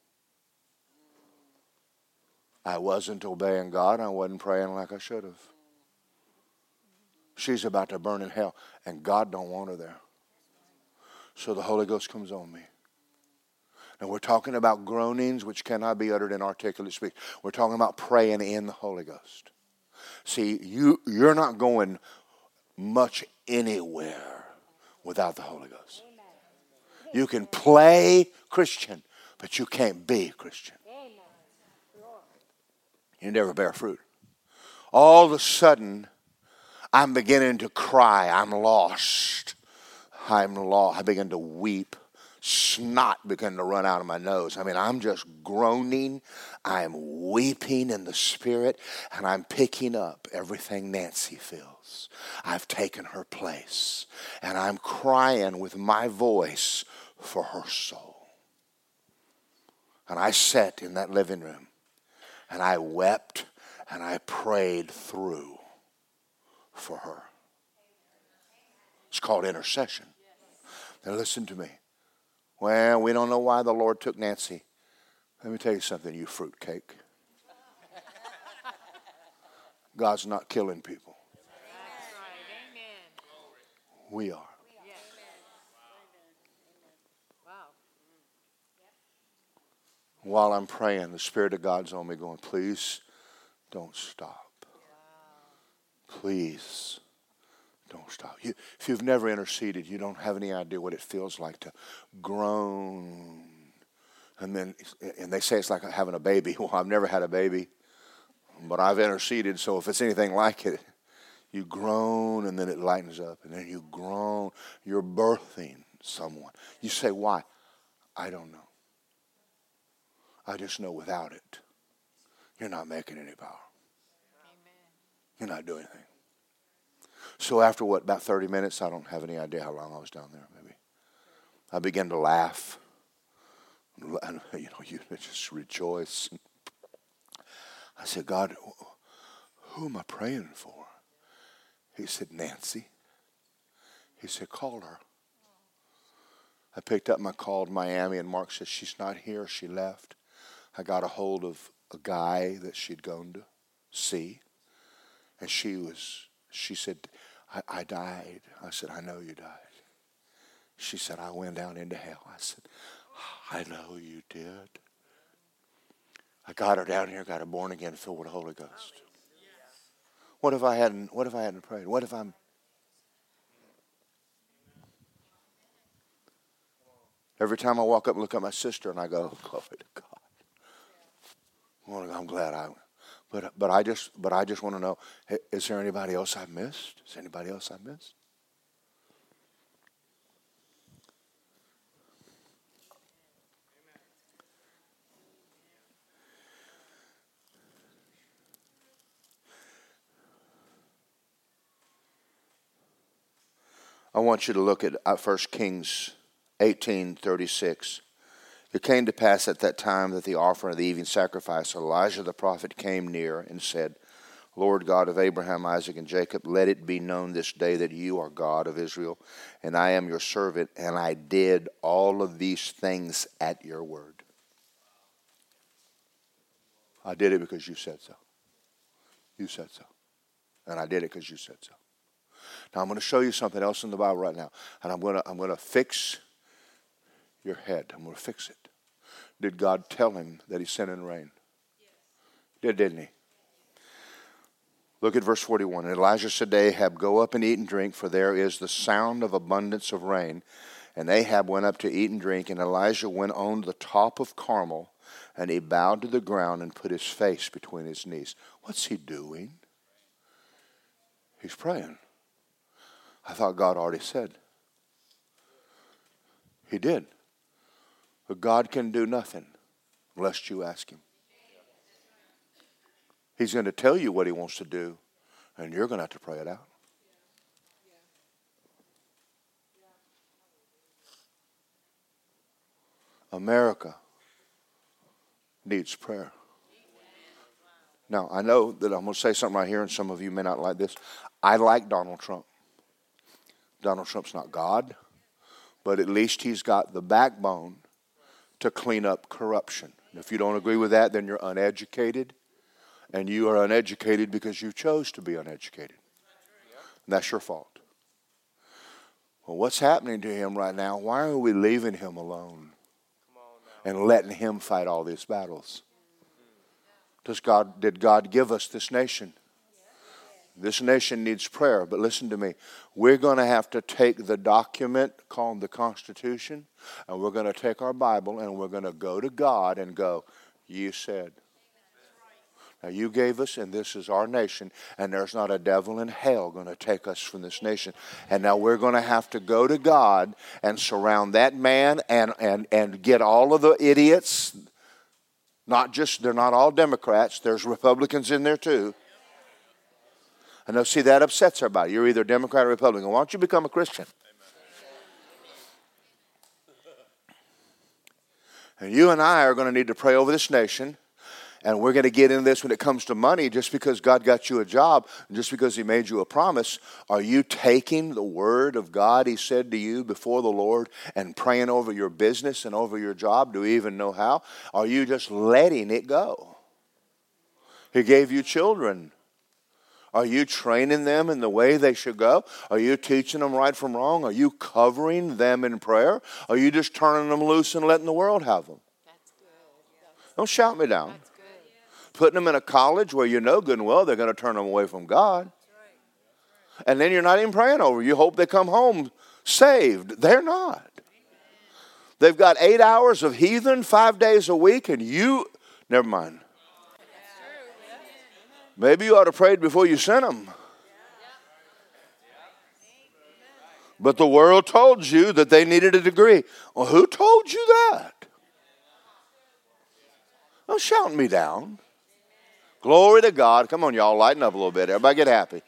I wasn't obeying God. I wasn't praying like I should have. She's about to burn in hell, and God don't want her there. So the Holy Ghost comes on me. And we're talking about groanings which cannot be uttered in articulate speech. We're talking about praying in the Holy Ghost. See, you, you're not going much anywhere without the Holy Ghost. You can play Christian, but you can't be Christian. You never bear fruit. All of a sudden, I'm beginning to cry. I'm lost. I'm lost. I begin to weep snot began to run out of my nose. I mean, I'm just groaning. I'm weeping in the spirit, and I'm picking up everything Nancy feels. I've taken her place, and I'm crying with my voice for her soul. And I sat in that living room, and I wept, and I prayed through for her. It's called intercession. Now, listen to me. Well, we don't know why the Lord took Nancy. Let me tell you something, you fruitcake. God's not killing people. We are. While I'm praying, the Spirit of God's on me going, please don't stop. Please don't stop. You, if you've never interceded, you don't have any idea what it feels like to groan. And then, and they say it's like having a baby. Well, I've never had a baby, but I've interceded. So if it's anything like it, you groan and then it lightens up, and then you groan. You're birthing someone. You say, why? I don't know. I just know without it, you're not making any power. Amen. You're not doing anything. So after what, about 30 minutes, I don't have any idea how long I was down there, maybe. I began to laugh. You know, you just rejoice. I said, God, who am I praying for? He said, Nancy. He said, call her. I picked up my call to Miami, and Mark says, she's not here. She left. I got a hold of a guy that she'd gone to see, and she was, she said, I, I died. I said, I know you died. She said, I went down into hell. I said, I know you did. I got her down here, got her born again, filled with the Holy Ghost. What if I hadn't what if I hadn't prayed? What if I'm Every time I walk up and look at my sister and I go, Glory to God. Well, I'm glad I but but I just but I just want to know: Is there anybody else I've missed? Is anybody else I've missed? I want you to look at 1 uh, Kings 18:36. It came to pass at that time that the offering of the evening sacrifice, Elijah the prophet came near and said, Lord God of Abraham, Isaac, and Jacob, let it be known this day that you are God of Israel, and I am your servant, and I did all of these things at your word. I did it because you said so. You said so. And I did it because you said so. Now I'm going to show you something else in the Bible right now, and I'm going to I'm going to fix your head. I'm going to fix it. Did God tell him that he sent in rain? Yes. Did, didn't he? Look at verse 41. And Elijah said to Ahab, Go up and eat and drink, for there is the sound of abundance of rain. And Ahab went up to eat and drink, and Elijah went on the top of Carmel, and he bowed to the ground and put his face between his knees. What's he doing? He's praying. I thought God already said. He did. But God can do nothing unless you ask Him. He's going to tell you what He wants to do, and you're going to have to pray it out. America needs prayer. Now, I know that I'm going to say something right here, and some of you may not like this. I like Donald Trump. Donald Trump's not God, but at least he's got the backbone to clean up corruption. And if you don't agree with that, then you're uneducated And you are uneducated because you chose to be uneducated. And that's your fault. Well, what's happening to him right now? Why are we leaving him alone and letting him fight all these battles? Does God, did God give us this nation? This nation needs prayer, but listen to me. We're going to have to take the document called the Constitution, and we're going to take our Bible and we're going to go to God and go, You said. Now, you gave us, and this is our nation, and there's not a devil in hell going to take us from this nation. And now we're going to have to go to God and surround that man and, and, and get all of the idiots. Not just, they're not all Democrats, there's Republicans in there too. I know, see, that upsets everybody. You're either Democrat or Republican. Why don't you become a Christian? And you and I are going to need to pray over this nation. And we're going to get into this when it comes to money. Just because God got you a job, just because He made you a promise, are you taking the word of God He said to you before the Lord and praying over your business and over your job? Do you even know how? Are you just letting it go? He gave you children. Are you training them in the way they should go? Are you teaching them right from wrong? Are you covering them in prayer? Are you just turning them loose and letting the world have them? Don't shout me down. Putting them in a college where you know good and well they're going to turn them away from God. And then you're not even praying over. You hope they come home saved. They're not. They've got eight hours of heathen five days a week, and you, never mind. Maybe you ought to pray before you sent them. But the world told you that they needed a degree. Well, who told you that? Don't shout me down. Glory to God. Come on, y'all, lighten up a little bit. Everybody get happy.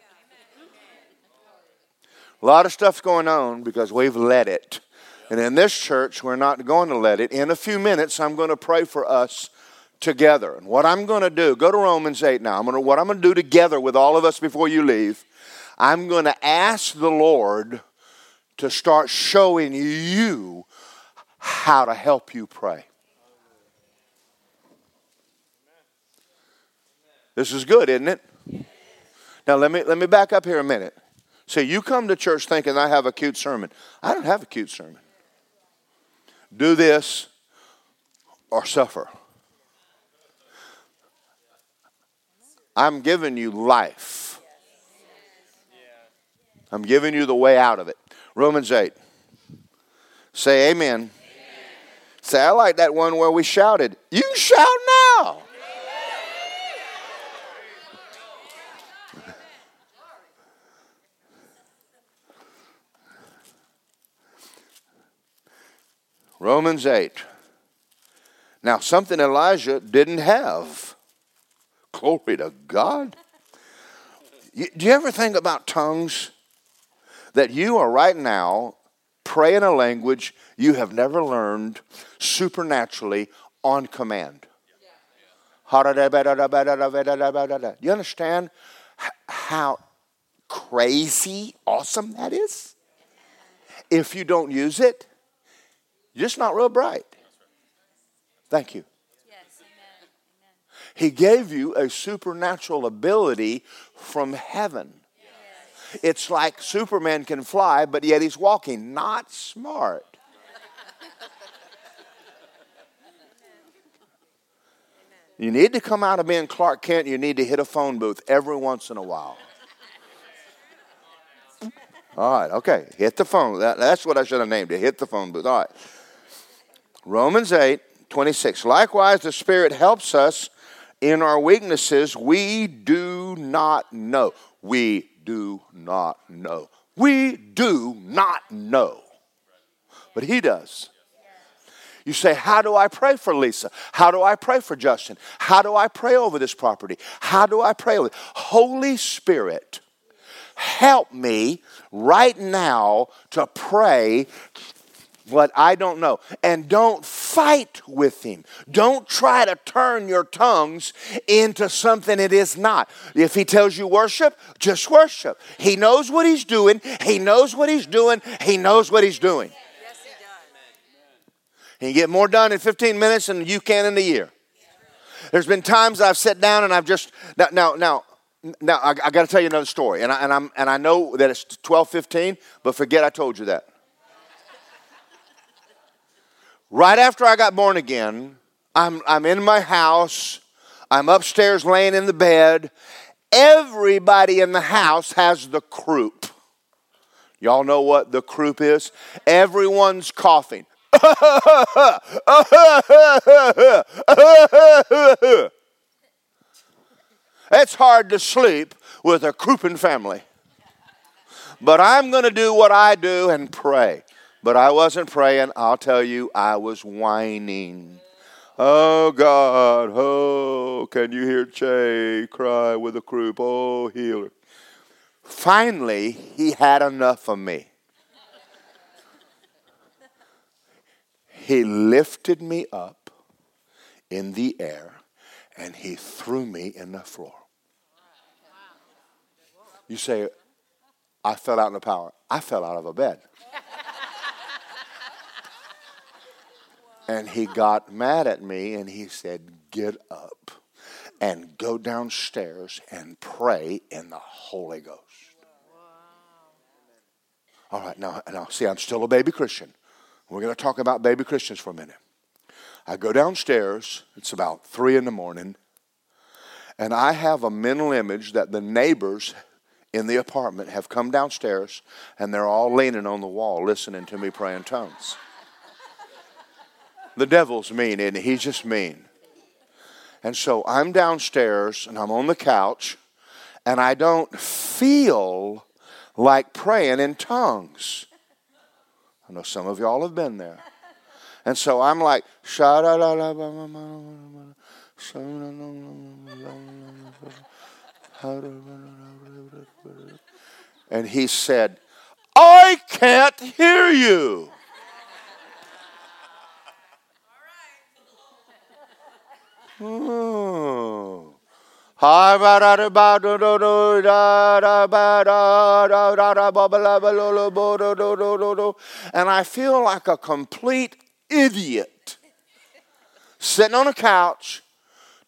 A lot of stuff's going on because we've let it. And in this church, we're not going to let it. In a few minutes, I'm going to pray for us together. And what I'm going to do, go to Romans 8 now. I'm going to, what I'm going to do together with all of us before you leave, I'm going to ask the Lord to start showing you how to help you pray. This is good, isn't it? Now let me let me back up here a minute. See, you come to church thinking I have a cute sermon. I don't have a cute sermon. Do this or suffer. I'm giving you life. I'm giving you the way out of it. Romans 8. Say amen. amen. Say, I like that one where we shouted. You shout now. Romans 8. Now, something Elijah didn't have. Glory to God. You, do you ever think about tongues? That you are right now praying a language you have never learned supernaturally on command. You understand how crazy awesome that is? If you don't use it, you're just not real bright. Thank you. He gave you a supernatural ability from heaven. It's like Superman can fly, but yet he's walking. Not smart. You need to come out of being Clark Kent, you need to hit a phone booth every once in a while. All right, okay. Hit the phone. That, that's what I should have named it. Hit the phone booth. All right. Romans 8, 26. Likewise, the Spirit helps us in our weaknesses. We do not know. We do not know. We do not know. But He does. You say, How do I pray for Lisa? How do I pray for Justin? How do I pray over this property? How do I pray over it? Holy Spirit, help me right now to pray what I don't know. And don't fight with him. Don't try to turn your tongues into something it is not. If he tells you worship, just worship. He knows what he's doing. He knows what he's doing. He knows what he's doing. He does. He get more done in 15 minutes than you can in a year. There's been times I've sat down and I've just now now now, now I, I got to tell you another story, and I, and I'm and I know that it's 12:15, but forget I told you that. Right after I got born again, I'm I'm in my house. I'm upstairs laying in the bed. Everybody in the house has the croup. Y'all know what the croup is? Everyone's coughing. it's hard to sleep with a crouping family. But I'm going to do what I do and pray. But I wasn't praying. I'll tell you, I was whining. Oh God, oh, can you hear Che cry with a croup? Oh, healer. Finally, he had enough of me. He lifted me up in the air and he threw me in the floor. You say, I fell out in the power. I fell out of a bed. And he got mad at me and he said, Get up and go downstairs and pray in the Holy Ghost. All right, now, now see, I'm still a baby Christian. We're going to talk about baby Christians for a minute. I go downstairs, it's about three in the morning, and I have a mental image that the neighbors in the apartment have come downstairs and they're all leaning on the wall listening to me pray in tongues. The devil's mean, and he? he's just mean. And so I'm downstairs and I'm on the couch and I don't feel like praying in tongues. I know some of y'all have been there. And so I'm like, and he said, I can't hear you. Oh. And I feel like a complete idiot sitting on a couch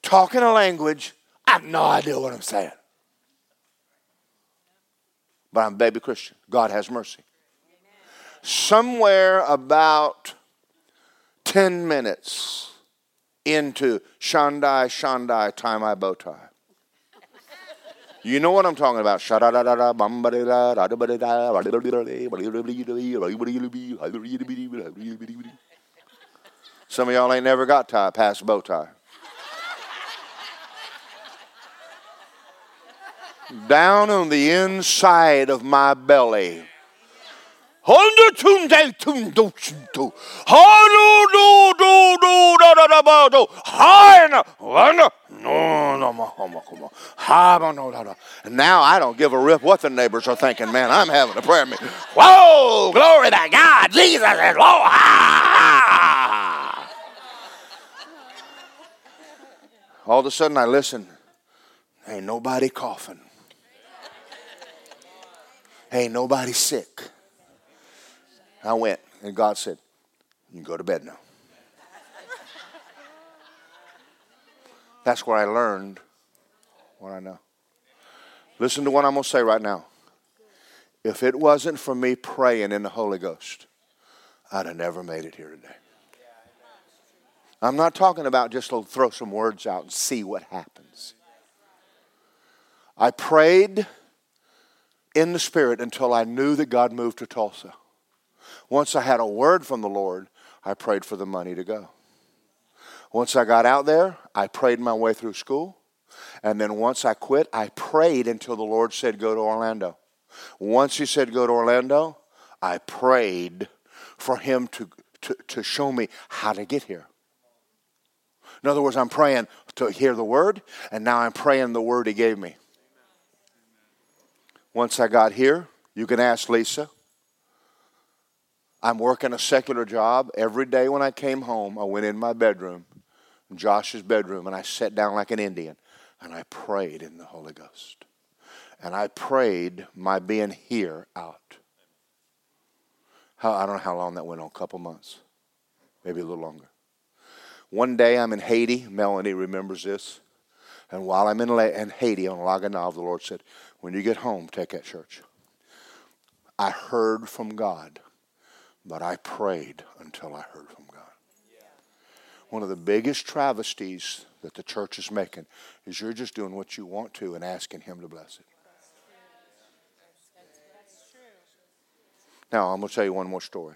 talking a language. I have no idea what I'm saying. But I'm a baby Christian. God has mercy. Somewhere about 10 minutes into Shandai, Shandai, tie my bow tie. You know what I'm talking about. Some of y'all ain't never got tie past bow tie. Down on the inside of my belly Honda tunde tundo chinto. Hano do do do da da da ba do. Hana wana no no ma ma ma ha no da da. And now I don't give a rip what the neighbors are thinking. Man, I'm having a prayer meeting. Whoa, glory to God, Jesus is Lord. All of a sudden, I listen. Ain't nobody coughing. Ain't nobody sick. I went, and God said, You go to bed now. That's where I learned what I know. Listen to what I'm going to say right now. If it wasn't for me praying in the Holy Ghost, I'd have never made it here today. I'm not talking about just throw some words out and see what happens. I prayed in the Spirit until I knew that God moved to Tulsa. Once I had a word from the Lord, I prayed for the money to go. Once I got out there, I prayed my way through school. And then once I quit, I prayed until the Lord said, Go to Orlando. Once He said, Go to Orlando, I prayed for Him to, to, to show me how to get here. In other words, I'm praying to hear the word, and now I'm praying the word He gave me. Once I got here, you can ask Lisa. I'm working a secular job. Every day when I came home, I went in my bedroom, Josh's bedroom, and I sat down like an Indian and I prayed in the Holy Ghost. And I prayed my being here out. How, I don't know how long that went on, a couple months, maybe a little longer. One day I'm in Haiti. Melanie remembers this. And while I'm in, La- in Haiti on La Gonâve, the Lord said, When you get home, take that church. I heard from God, but I prayed until I heard from God. One of the biggest travesties that the church is making is you're just doing what you want to and asking Him to bless it. Now, I'm going to tell you one more story.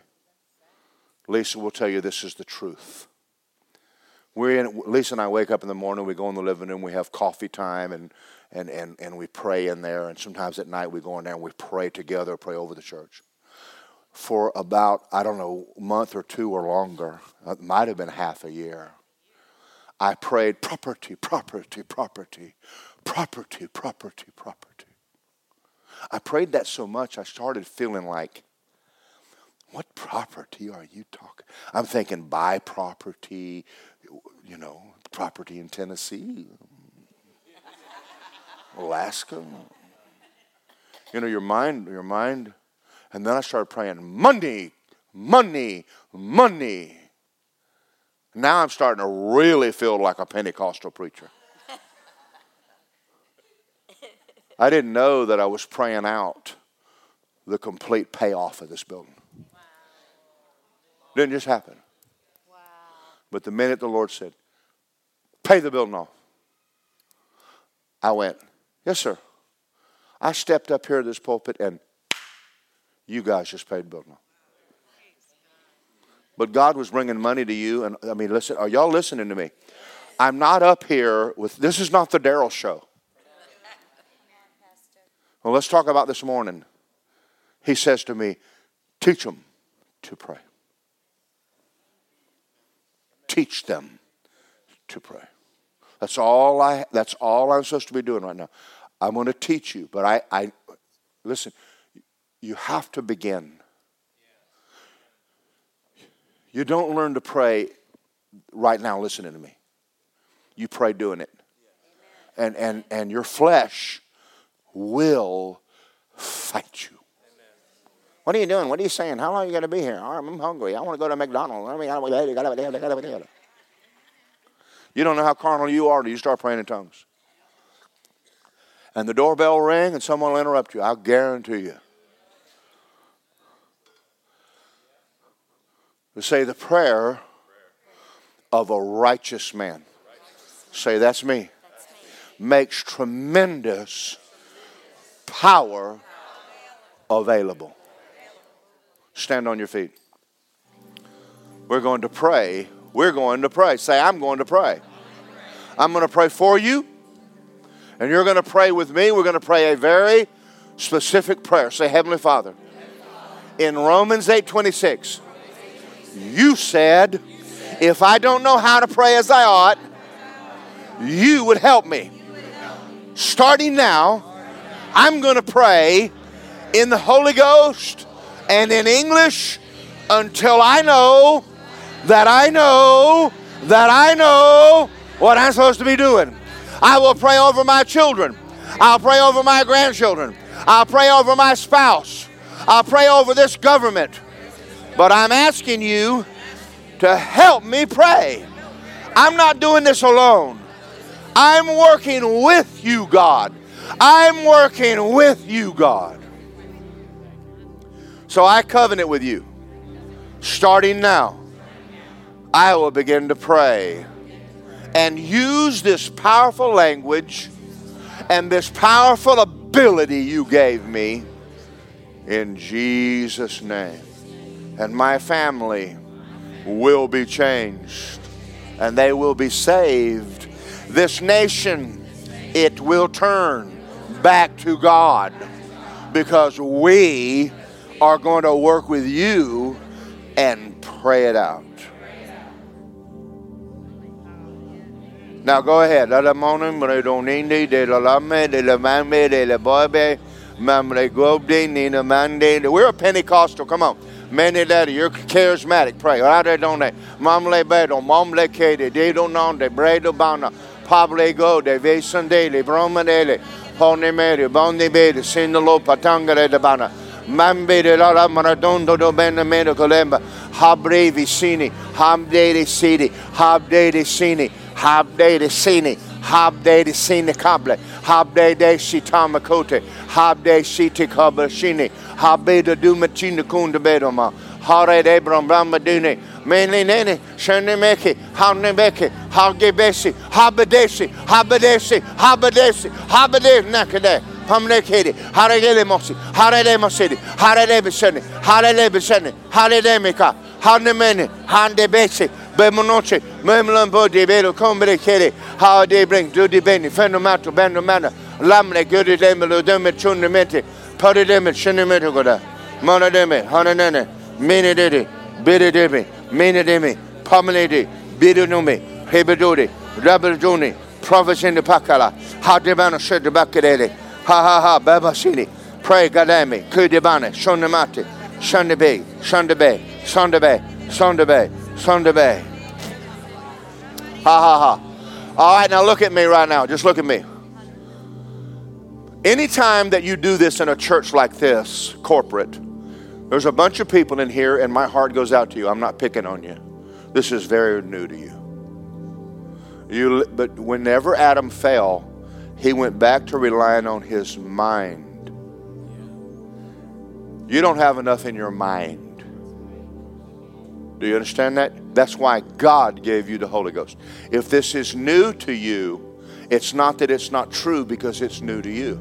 Lisa will tell you this is the truth. We're in, Lisa and I wake up in the morning, we go in the living room, we have coffee time, and, and, and, and we pray in there. And sometimes at night we go in there and we pray together, pray over the church. For about, I don't know, a month or two or longer, it might have been half a year, I prayed property, property, property, property, property, property. I prayed that so much I started feeling like what property are you talking? I'm thinking buy property, you know, property in Tennessee, Alaska. You know, your mind, your mind. And then I started praying, money, money, money. Now I'm starting to really feel like a Pentecostal preacher. I didn't know that I was praying out the complete payoff of this building. Didn't just happen. Wow. But the minute the Lord said, pay the bill off, I went, yes, sir. I stepped up here to this pulpit and you guys just paid bill off. But God was bringing money to you. And I mean, listen, are y'all listening to me? I'm not up here with, this is not the Daryl show. Well, let's talk about this morning. He says to me, teach them to pray teach them to pray. That's all I that's all I'm supposed to be doing right now. I'm going to teach you, but I, I listen, you have to begin. You don't learn to pray right now listening to me. You pray doing it. And and and your flesh will fight you. What are you doing? What are you saying? How long are you going to be here? I'm hungry. I want to go to McDonald's. You don't know how carnal you are till you start praying in tongues. And the doorbell ring and someone will interrupt you. I'll guarantee you. To say the prayer of a righteous man. Say, that's me. Makes tremendous power available. Stand on your feet. We're going to pray. We're going to pray. Say, I'm going to pray. I'm going to pray for you, and you're going to pray with me. We're going to pray a very specific prayer. Say, Heavenly Father, in Romans 8 26, you said, if I don't know how to pray as I ought, you would help me. Starting now, I'm going to pray in the Holy Ghost and in English until I know that I know that I know what I'm supposed to be doing. I will pray over my children. I'll pray over my grandchildren. I'll pray over my spouse. I'll pray over this government. But I'm asking you to help me pray. I'm not doing this alone. I'm working with you, God. I'm working with you, God. So I covenant with you. Starting now, I will begin to pray and use this powerful language and this powerful ability you gave me in Jesus' name. And my family will be changed and they will be saved. This nation, it will turn back to God because we are going to work with you and pray it out. Now go ahead. We're a Pentecostal. Come on. Many that you're charismatic. Pray. Mamle bedo, mamle kede, de do non de bredo bana, pable go de vesandele, bromanele, pone mere, bondi bede, sindalo patangare de bana. Mambere la la maradondo do bene meno colemba. Habre vicini, Hamde de Sidi, Habde de Sini, Habde de Sini, Habde de Sini Kable, Habde de Shitamakote, Habde Shiti Kabashini, Habde de Dumachina Kunda Bedoma, Hare de Brahmadune, Mene Nene, Shanemeki, Hanemeki, Hagebesi, Habadesi, Habadesi, Habadesi, Habadesi, Nakade. Hamnekedi, Harele Mosi, Harele Mosidi, Harele Harele Besene, Harele Hande mene, hande bessie, bemo memlo mem po' di vero, combre chiede, ha de bring, do di bene, fenomato, bendo mana, lamne, gode demelo, deme, chunimete, pari deme, chunimete goda, mana deme, hananene, mene dede, bede deme, mene deme, pamele de, bede nome, prophets in the pacala, ha de bana, shed de bacadele, ha ha ha, babasini, pray gadame, cudibane, be, shandabe, be, Sandabe, Sandabe, Sandabe. Ha ha ha. All right, now look at me right now. Just look at me. Anytime that you do this in a church like this, corporate, there's a bunch of people in here, and my heart goes out to you. I'm not picking on you. This is very new to you. You, but whenever Adam fell, he went back to relying on his mind. You don't have enough in your mind. Do you understand that? That's why God gave you the Holy Ghost. If this is new to you, it's not that it's not true because it's new to you.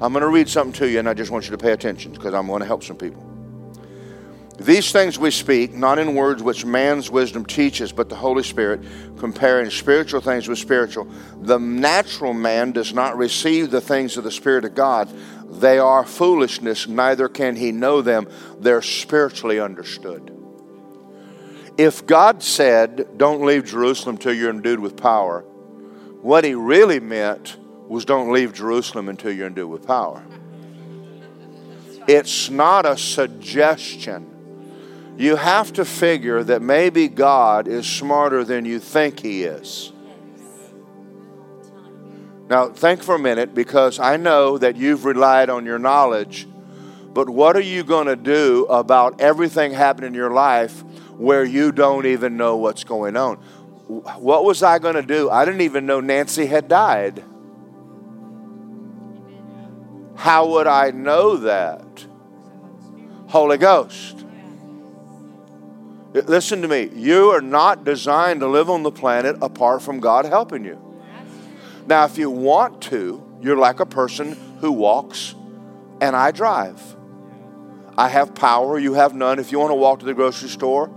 I'm going to read something to you, and I just want you to pay attention because I'm going to help some people. These things we speak, not in words which man's wisdom teaches, but the Holy Spirit, comparing spiritual things with spiritual. The natural man does not receive the things of the Spirit of God. They are foolishness, neither can he know them. They're spiritually understood. If God said, Don't leave Jerusalem till you're endued with power, what he really meant was, Don't leave Jerusalem until you're endued with power. It's not a suggestion you have to figure that maybe God is smarter than you think He is. Now, think for a minute because I know that you've relied on your knowledge, but what are you going to do about everything happening in your life where you don't even know what's going on? What was I going to do? I didn't even know Nancy had died. How would I know that? Holy Ghost. Listen to me. You are not designed to live on the planet apart from God helping you. Now, if you want to, you're like a person who walks and I drive. I have power, you have none. If you want to walk to the grocery store,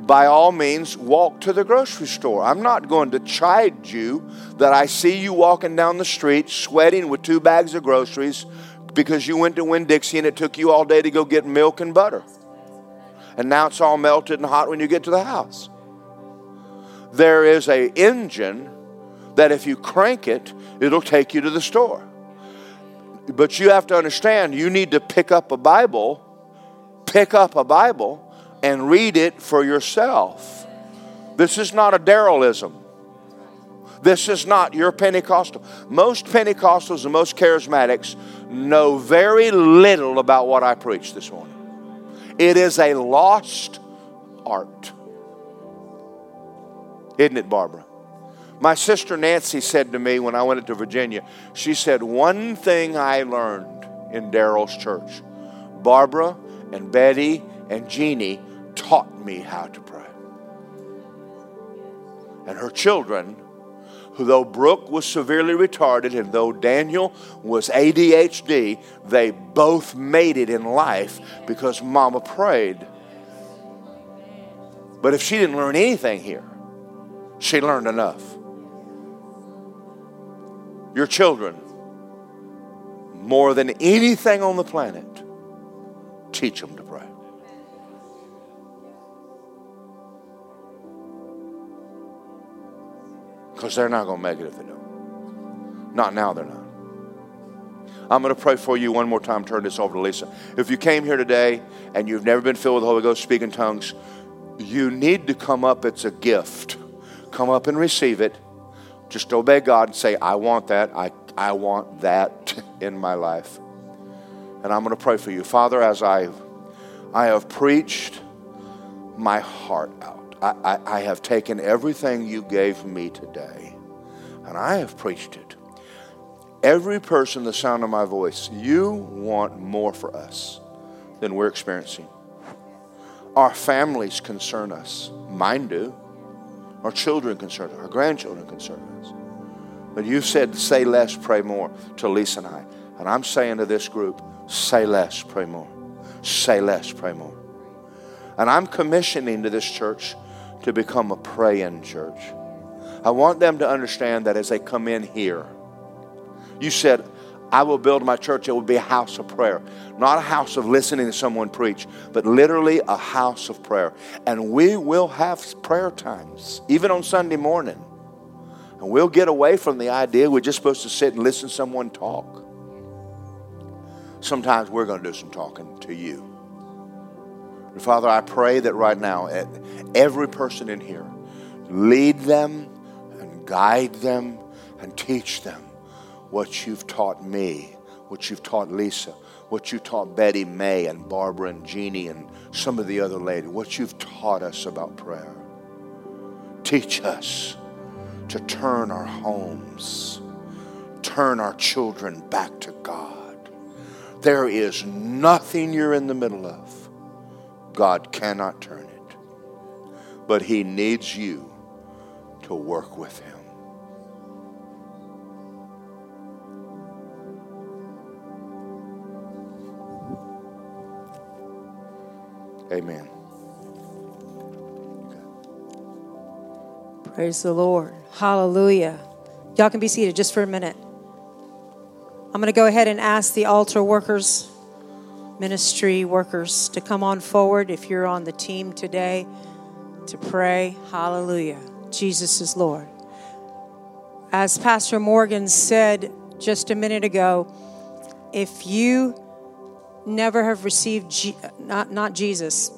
by all means, walk to the grocery store. I'm not going to chide you that I see you walking down the street sweating with two bags of groceries because you went to Winn Dixie and it took you all day to go get milk and butter and now it's all melted and hot when you get to the house. There is a engine that if you crank it, it'll take you to the store. But you have to understand, you need to pick up a Bible, pick up a Bible, and read it for yourself. This is not a Darrelism. This is not your Pentecostal. Most Pentecostals and most charismatics know very little about what I preach this morning. It is a lost art. Isn't it, Barbara? My sister Nancy said to me when I went to Virginia, she said, One thing I learned in Daryl's church Barbara and Betty and Jeannie taught me how to pray. And her children who though Brooke was severely retarded and though Daniel was ADHD, they both made it in life because mama prayed. But if she didn't learn anything here, she learned enough. Your children, more than anything on the planet, teach them to pray. Because they're not going to make it if they don't. Not now, they're not. I'm going to pray for you one more time. Turn this over to Lisa. If you came here today and you've never been filled with the Holy Ghost, speaking tongues, you need to come up. It's a gift. Come up and receive it. Just obey God and say, I want that. I, I want that in my life. And I'm going to pray for you. Father, as I, I have preached my heart out. I, I, I have taken everything you gave me today and I have preached it. Every person, the sound of my voice, you want more for us than we're experiencing. Our families concern us. Mine do. Our children concern us. Our grandchildren concern us. But you said, say less, pray more to Lisa and I. And I'm saying to this group, say less, pray more. Say less, pray more. And I'm commissioning to this church to become a praying church. I want them to understand that as they come in here, you said, I will build my church. It will be a house of prayer. Not a house of listening to someone preach, but literally a house of prayer. And we will have prayer times, even on Sunday morning. And we'll get away from the idea we're just supposed to sit and listen to someone talk. Sometimes we're going to do some talking to you. And Father, I pray that right now, every person in here, lead them and guide them and teach them what you've taught me, what you've taught Lisa, what you taught Betty May and Barbara and Jeannie and some of the other ladies, what you've taught us about prayer. Teach us to turn our homes, turn our children back to God. There is nothing you're in the middle of. God cannot turn it. But He needs you to work with Him. Amen. Praise the Lord. Hallelujah. Y'all can be seated just for a minute. I'm going to go ahead and ask the altar workers, ministry workers, to come on forward if you're on the team today to pray. Hallelujah. Jesus is Lord. As Pastor Morgan said just a minute ago, if you never have received not not Jesus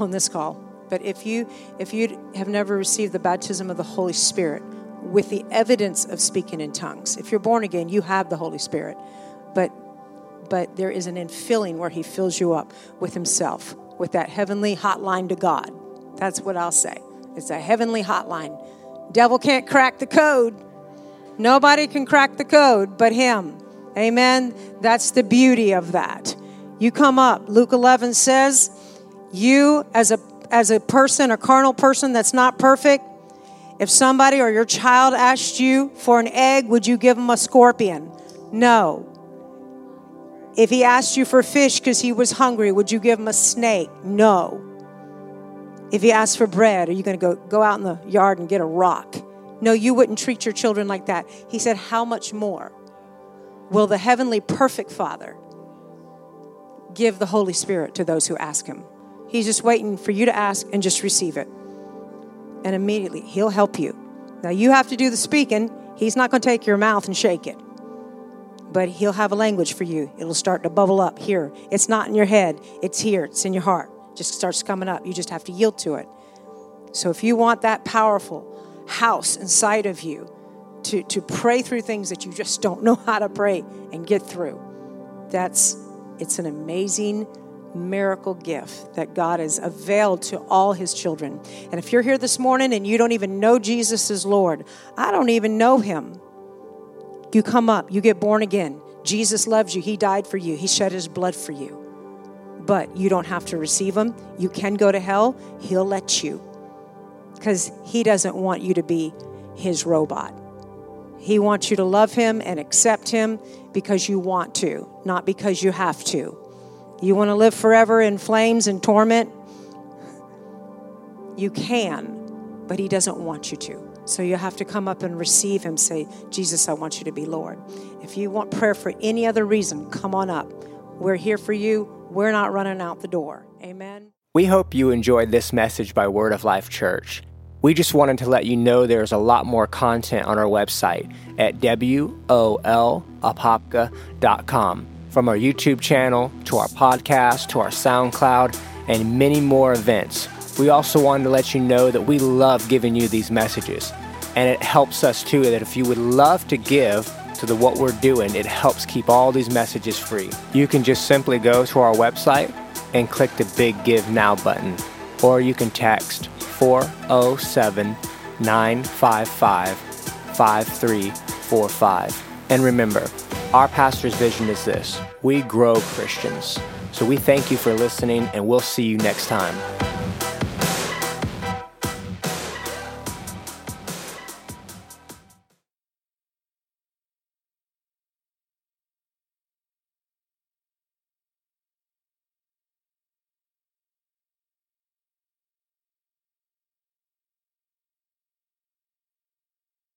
on this call, but if you if you have never received the baptism of the Holy Spirit with the evidence of speaking in tongues, if you're born again, you have the Holy Spirit, but but there is an infilling where He fills you up with Himself, with that heavenly hotline to God. That's what I'll say. It's a heavenly hotline. Devil can't crack the code. Nobody can crack the code but Him. Amen. That's the beauty of that. You come up. Luke 11 says, you as a as a person, a carnal person that's not perfect, if somebody or your child asked you for an egg, would you give them a scorpion? No. If he asked you for fish because he was hungry, would you give him a snake? No. If he asked for bread, are you going to go, go out in the yard and get a rock? No, you wouldn't treat your children like that. He said, How much more will the heavenly perfect Father give the Holy Spirit to those who ask Him. He's just waiting for you to ask and just receive it. And immediately, He'll help you. Now, you have to do the speaking. He's not going to take your mouth and shake it. But He'll have a language for you. It'll start to bubble up here. It's not in your head, it's here, it's in your heart. Just starts coming up. You just have to yield to it. So, if you want that powerful house inside of you to, to pray through things that you just don't know how to pray and get through, that's it's an amazing miracle gift that God has availed to all his children. And if you're here this morning and you don't even know Jesus is Lord, I don't even know him. You come up, you get born again. Jesus loves you. He died for you. He shed his blood for you. But you don't have to receive him. You can go to hell. He'll let you. Because he doesn't want you to be his robot. He wants you to love Him and accept Him because you want to, not because you have to. You want to live forever in flames and torment? You can, but He doesn't want you to. So you have to come up and receive Him. Say, Jesus, I want you to be Lord. If you want prayer for any other reason, come on up. We're here for you. We're not running out the door. Amen. We hope you enjoyed this message by Word of Life Church. We just wanted to let you know there's a lot more content on our website at wolapopka.com. From our YouTube channel to our podcast to our SoundCloud and many more events. We also wanted to let you know that we love giving you these messages. And it helps us too that if you would love to give to the what we're doing, it helps keep all these messages free. You can just simply go to our website and click the big Give Now button or you can text 407 955 5345. And remember, our pastor's vision is this we grow Christians. So we thank you for listening, and we'll see you next time.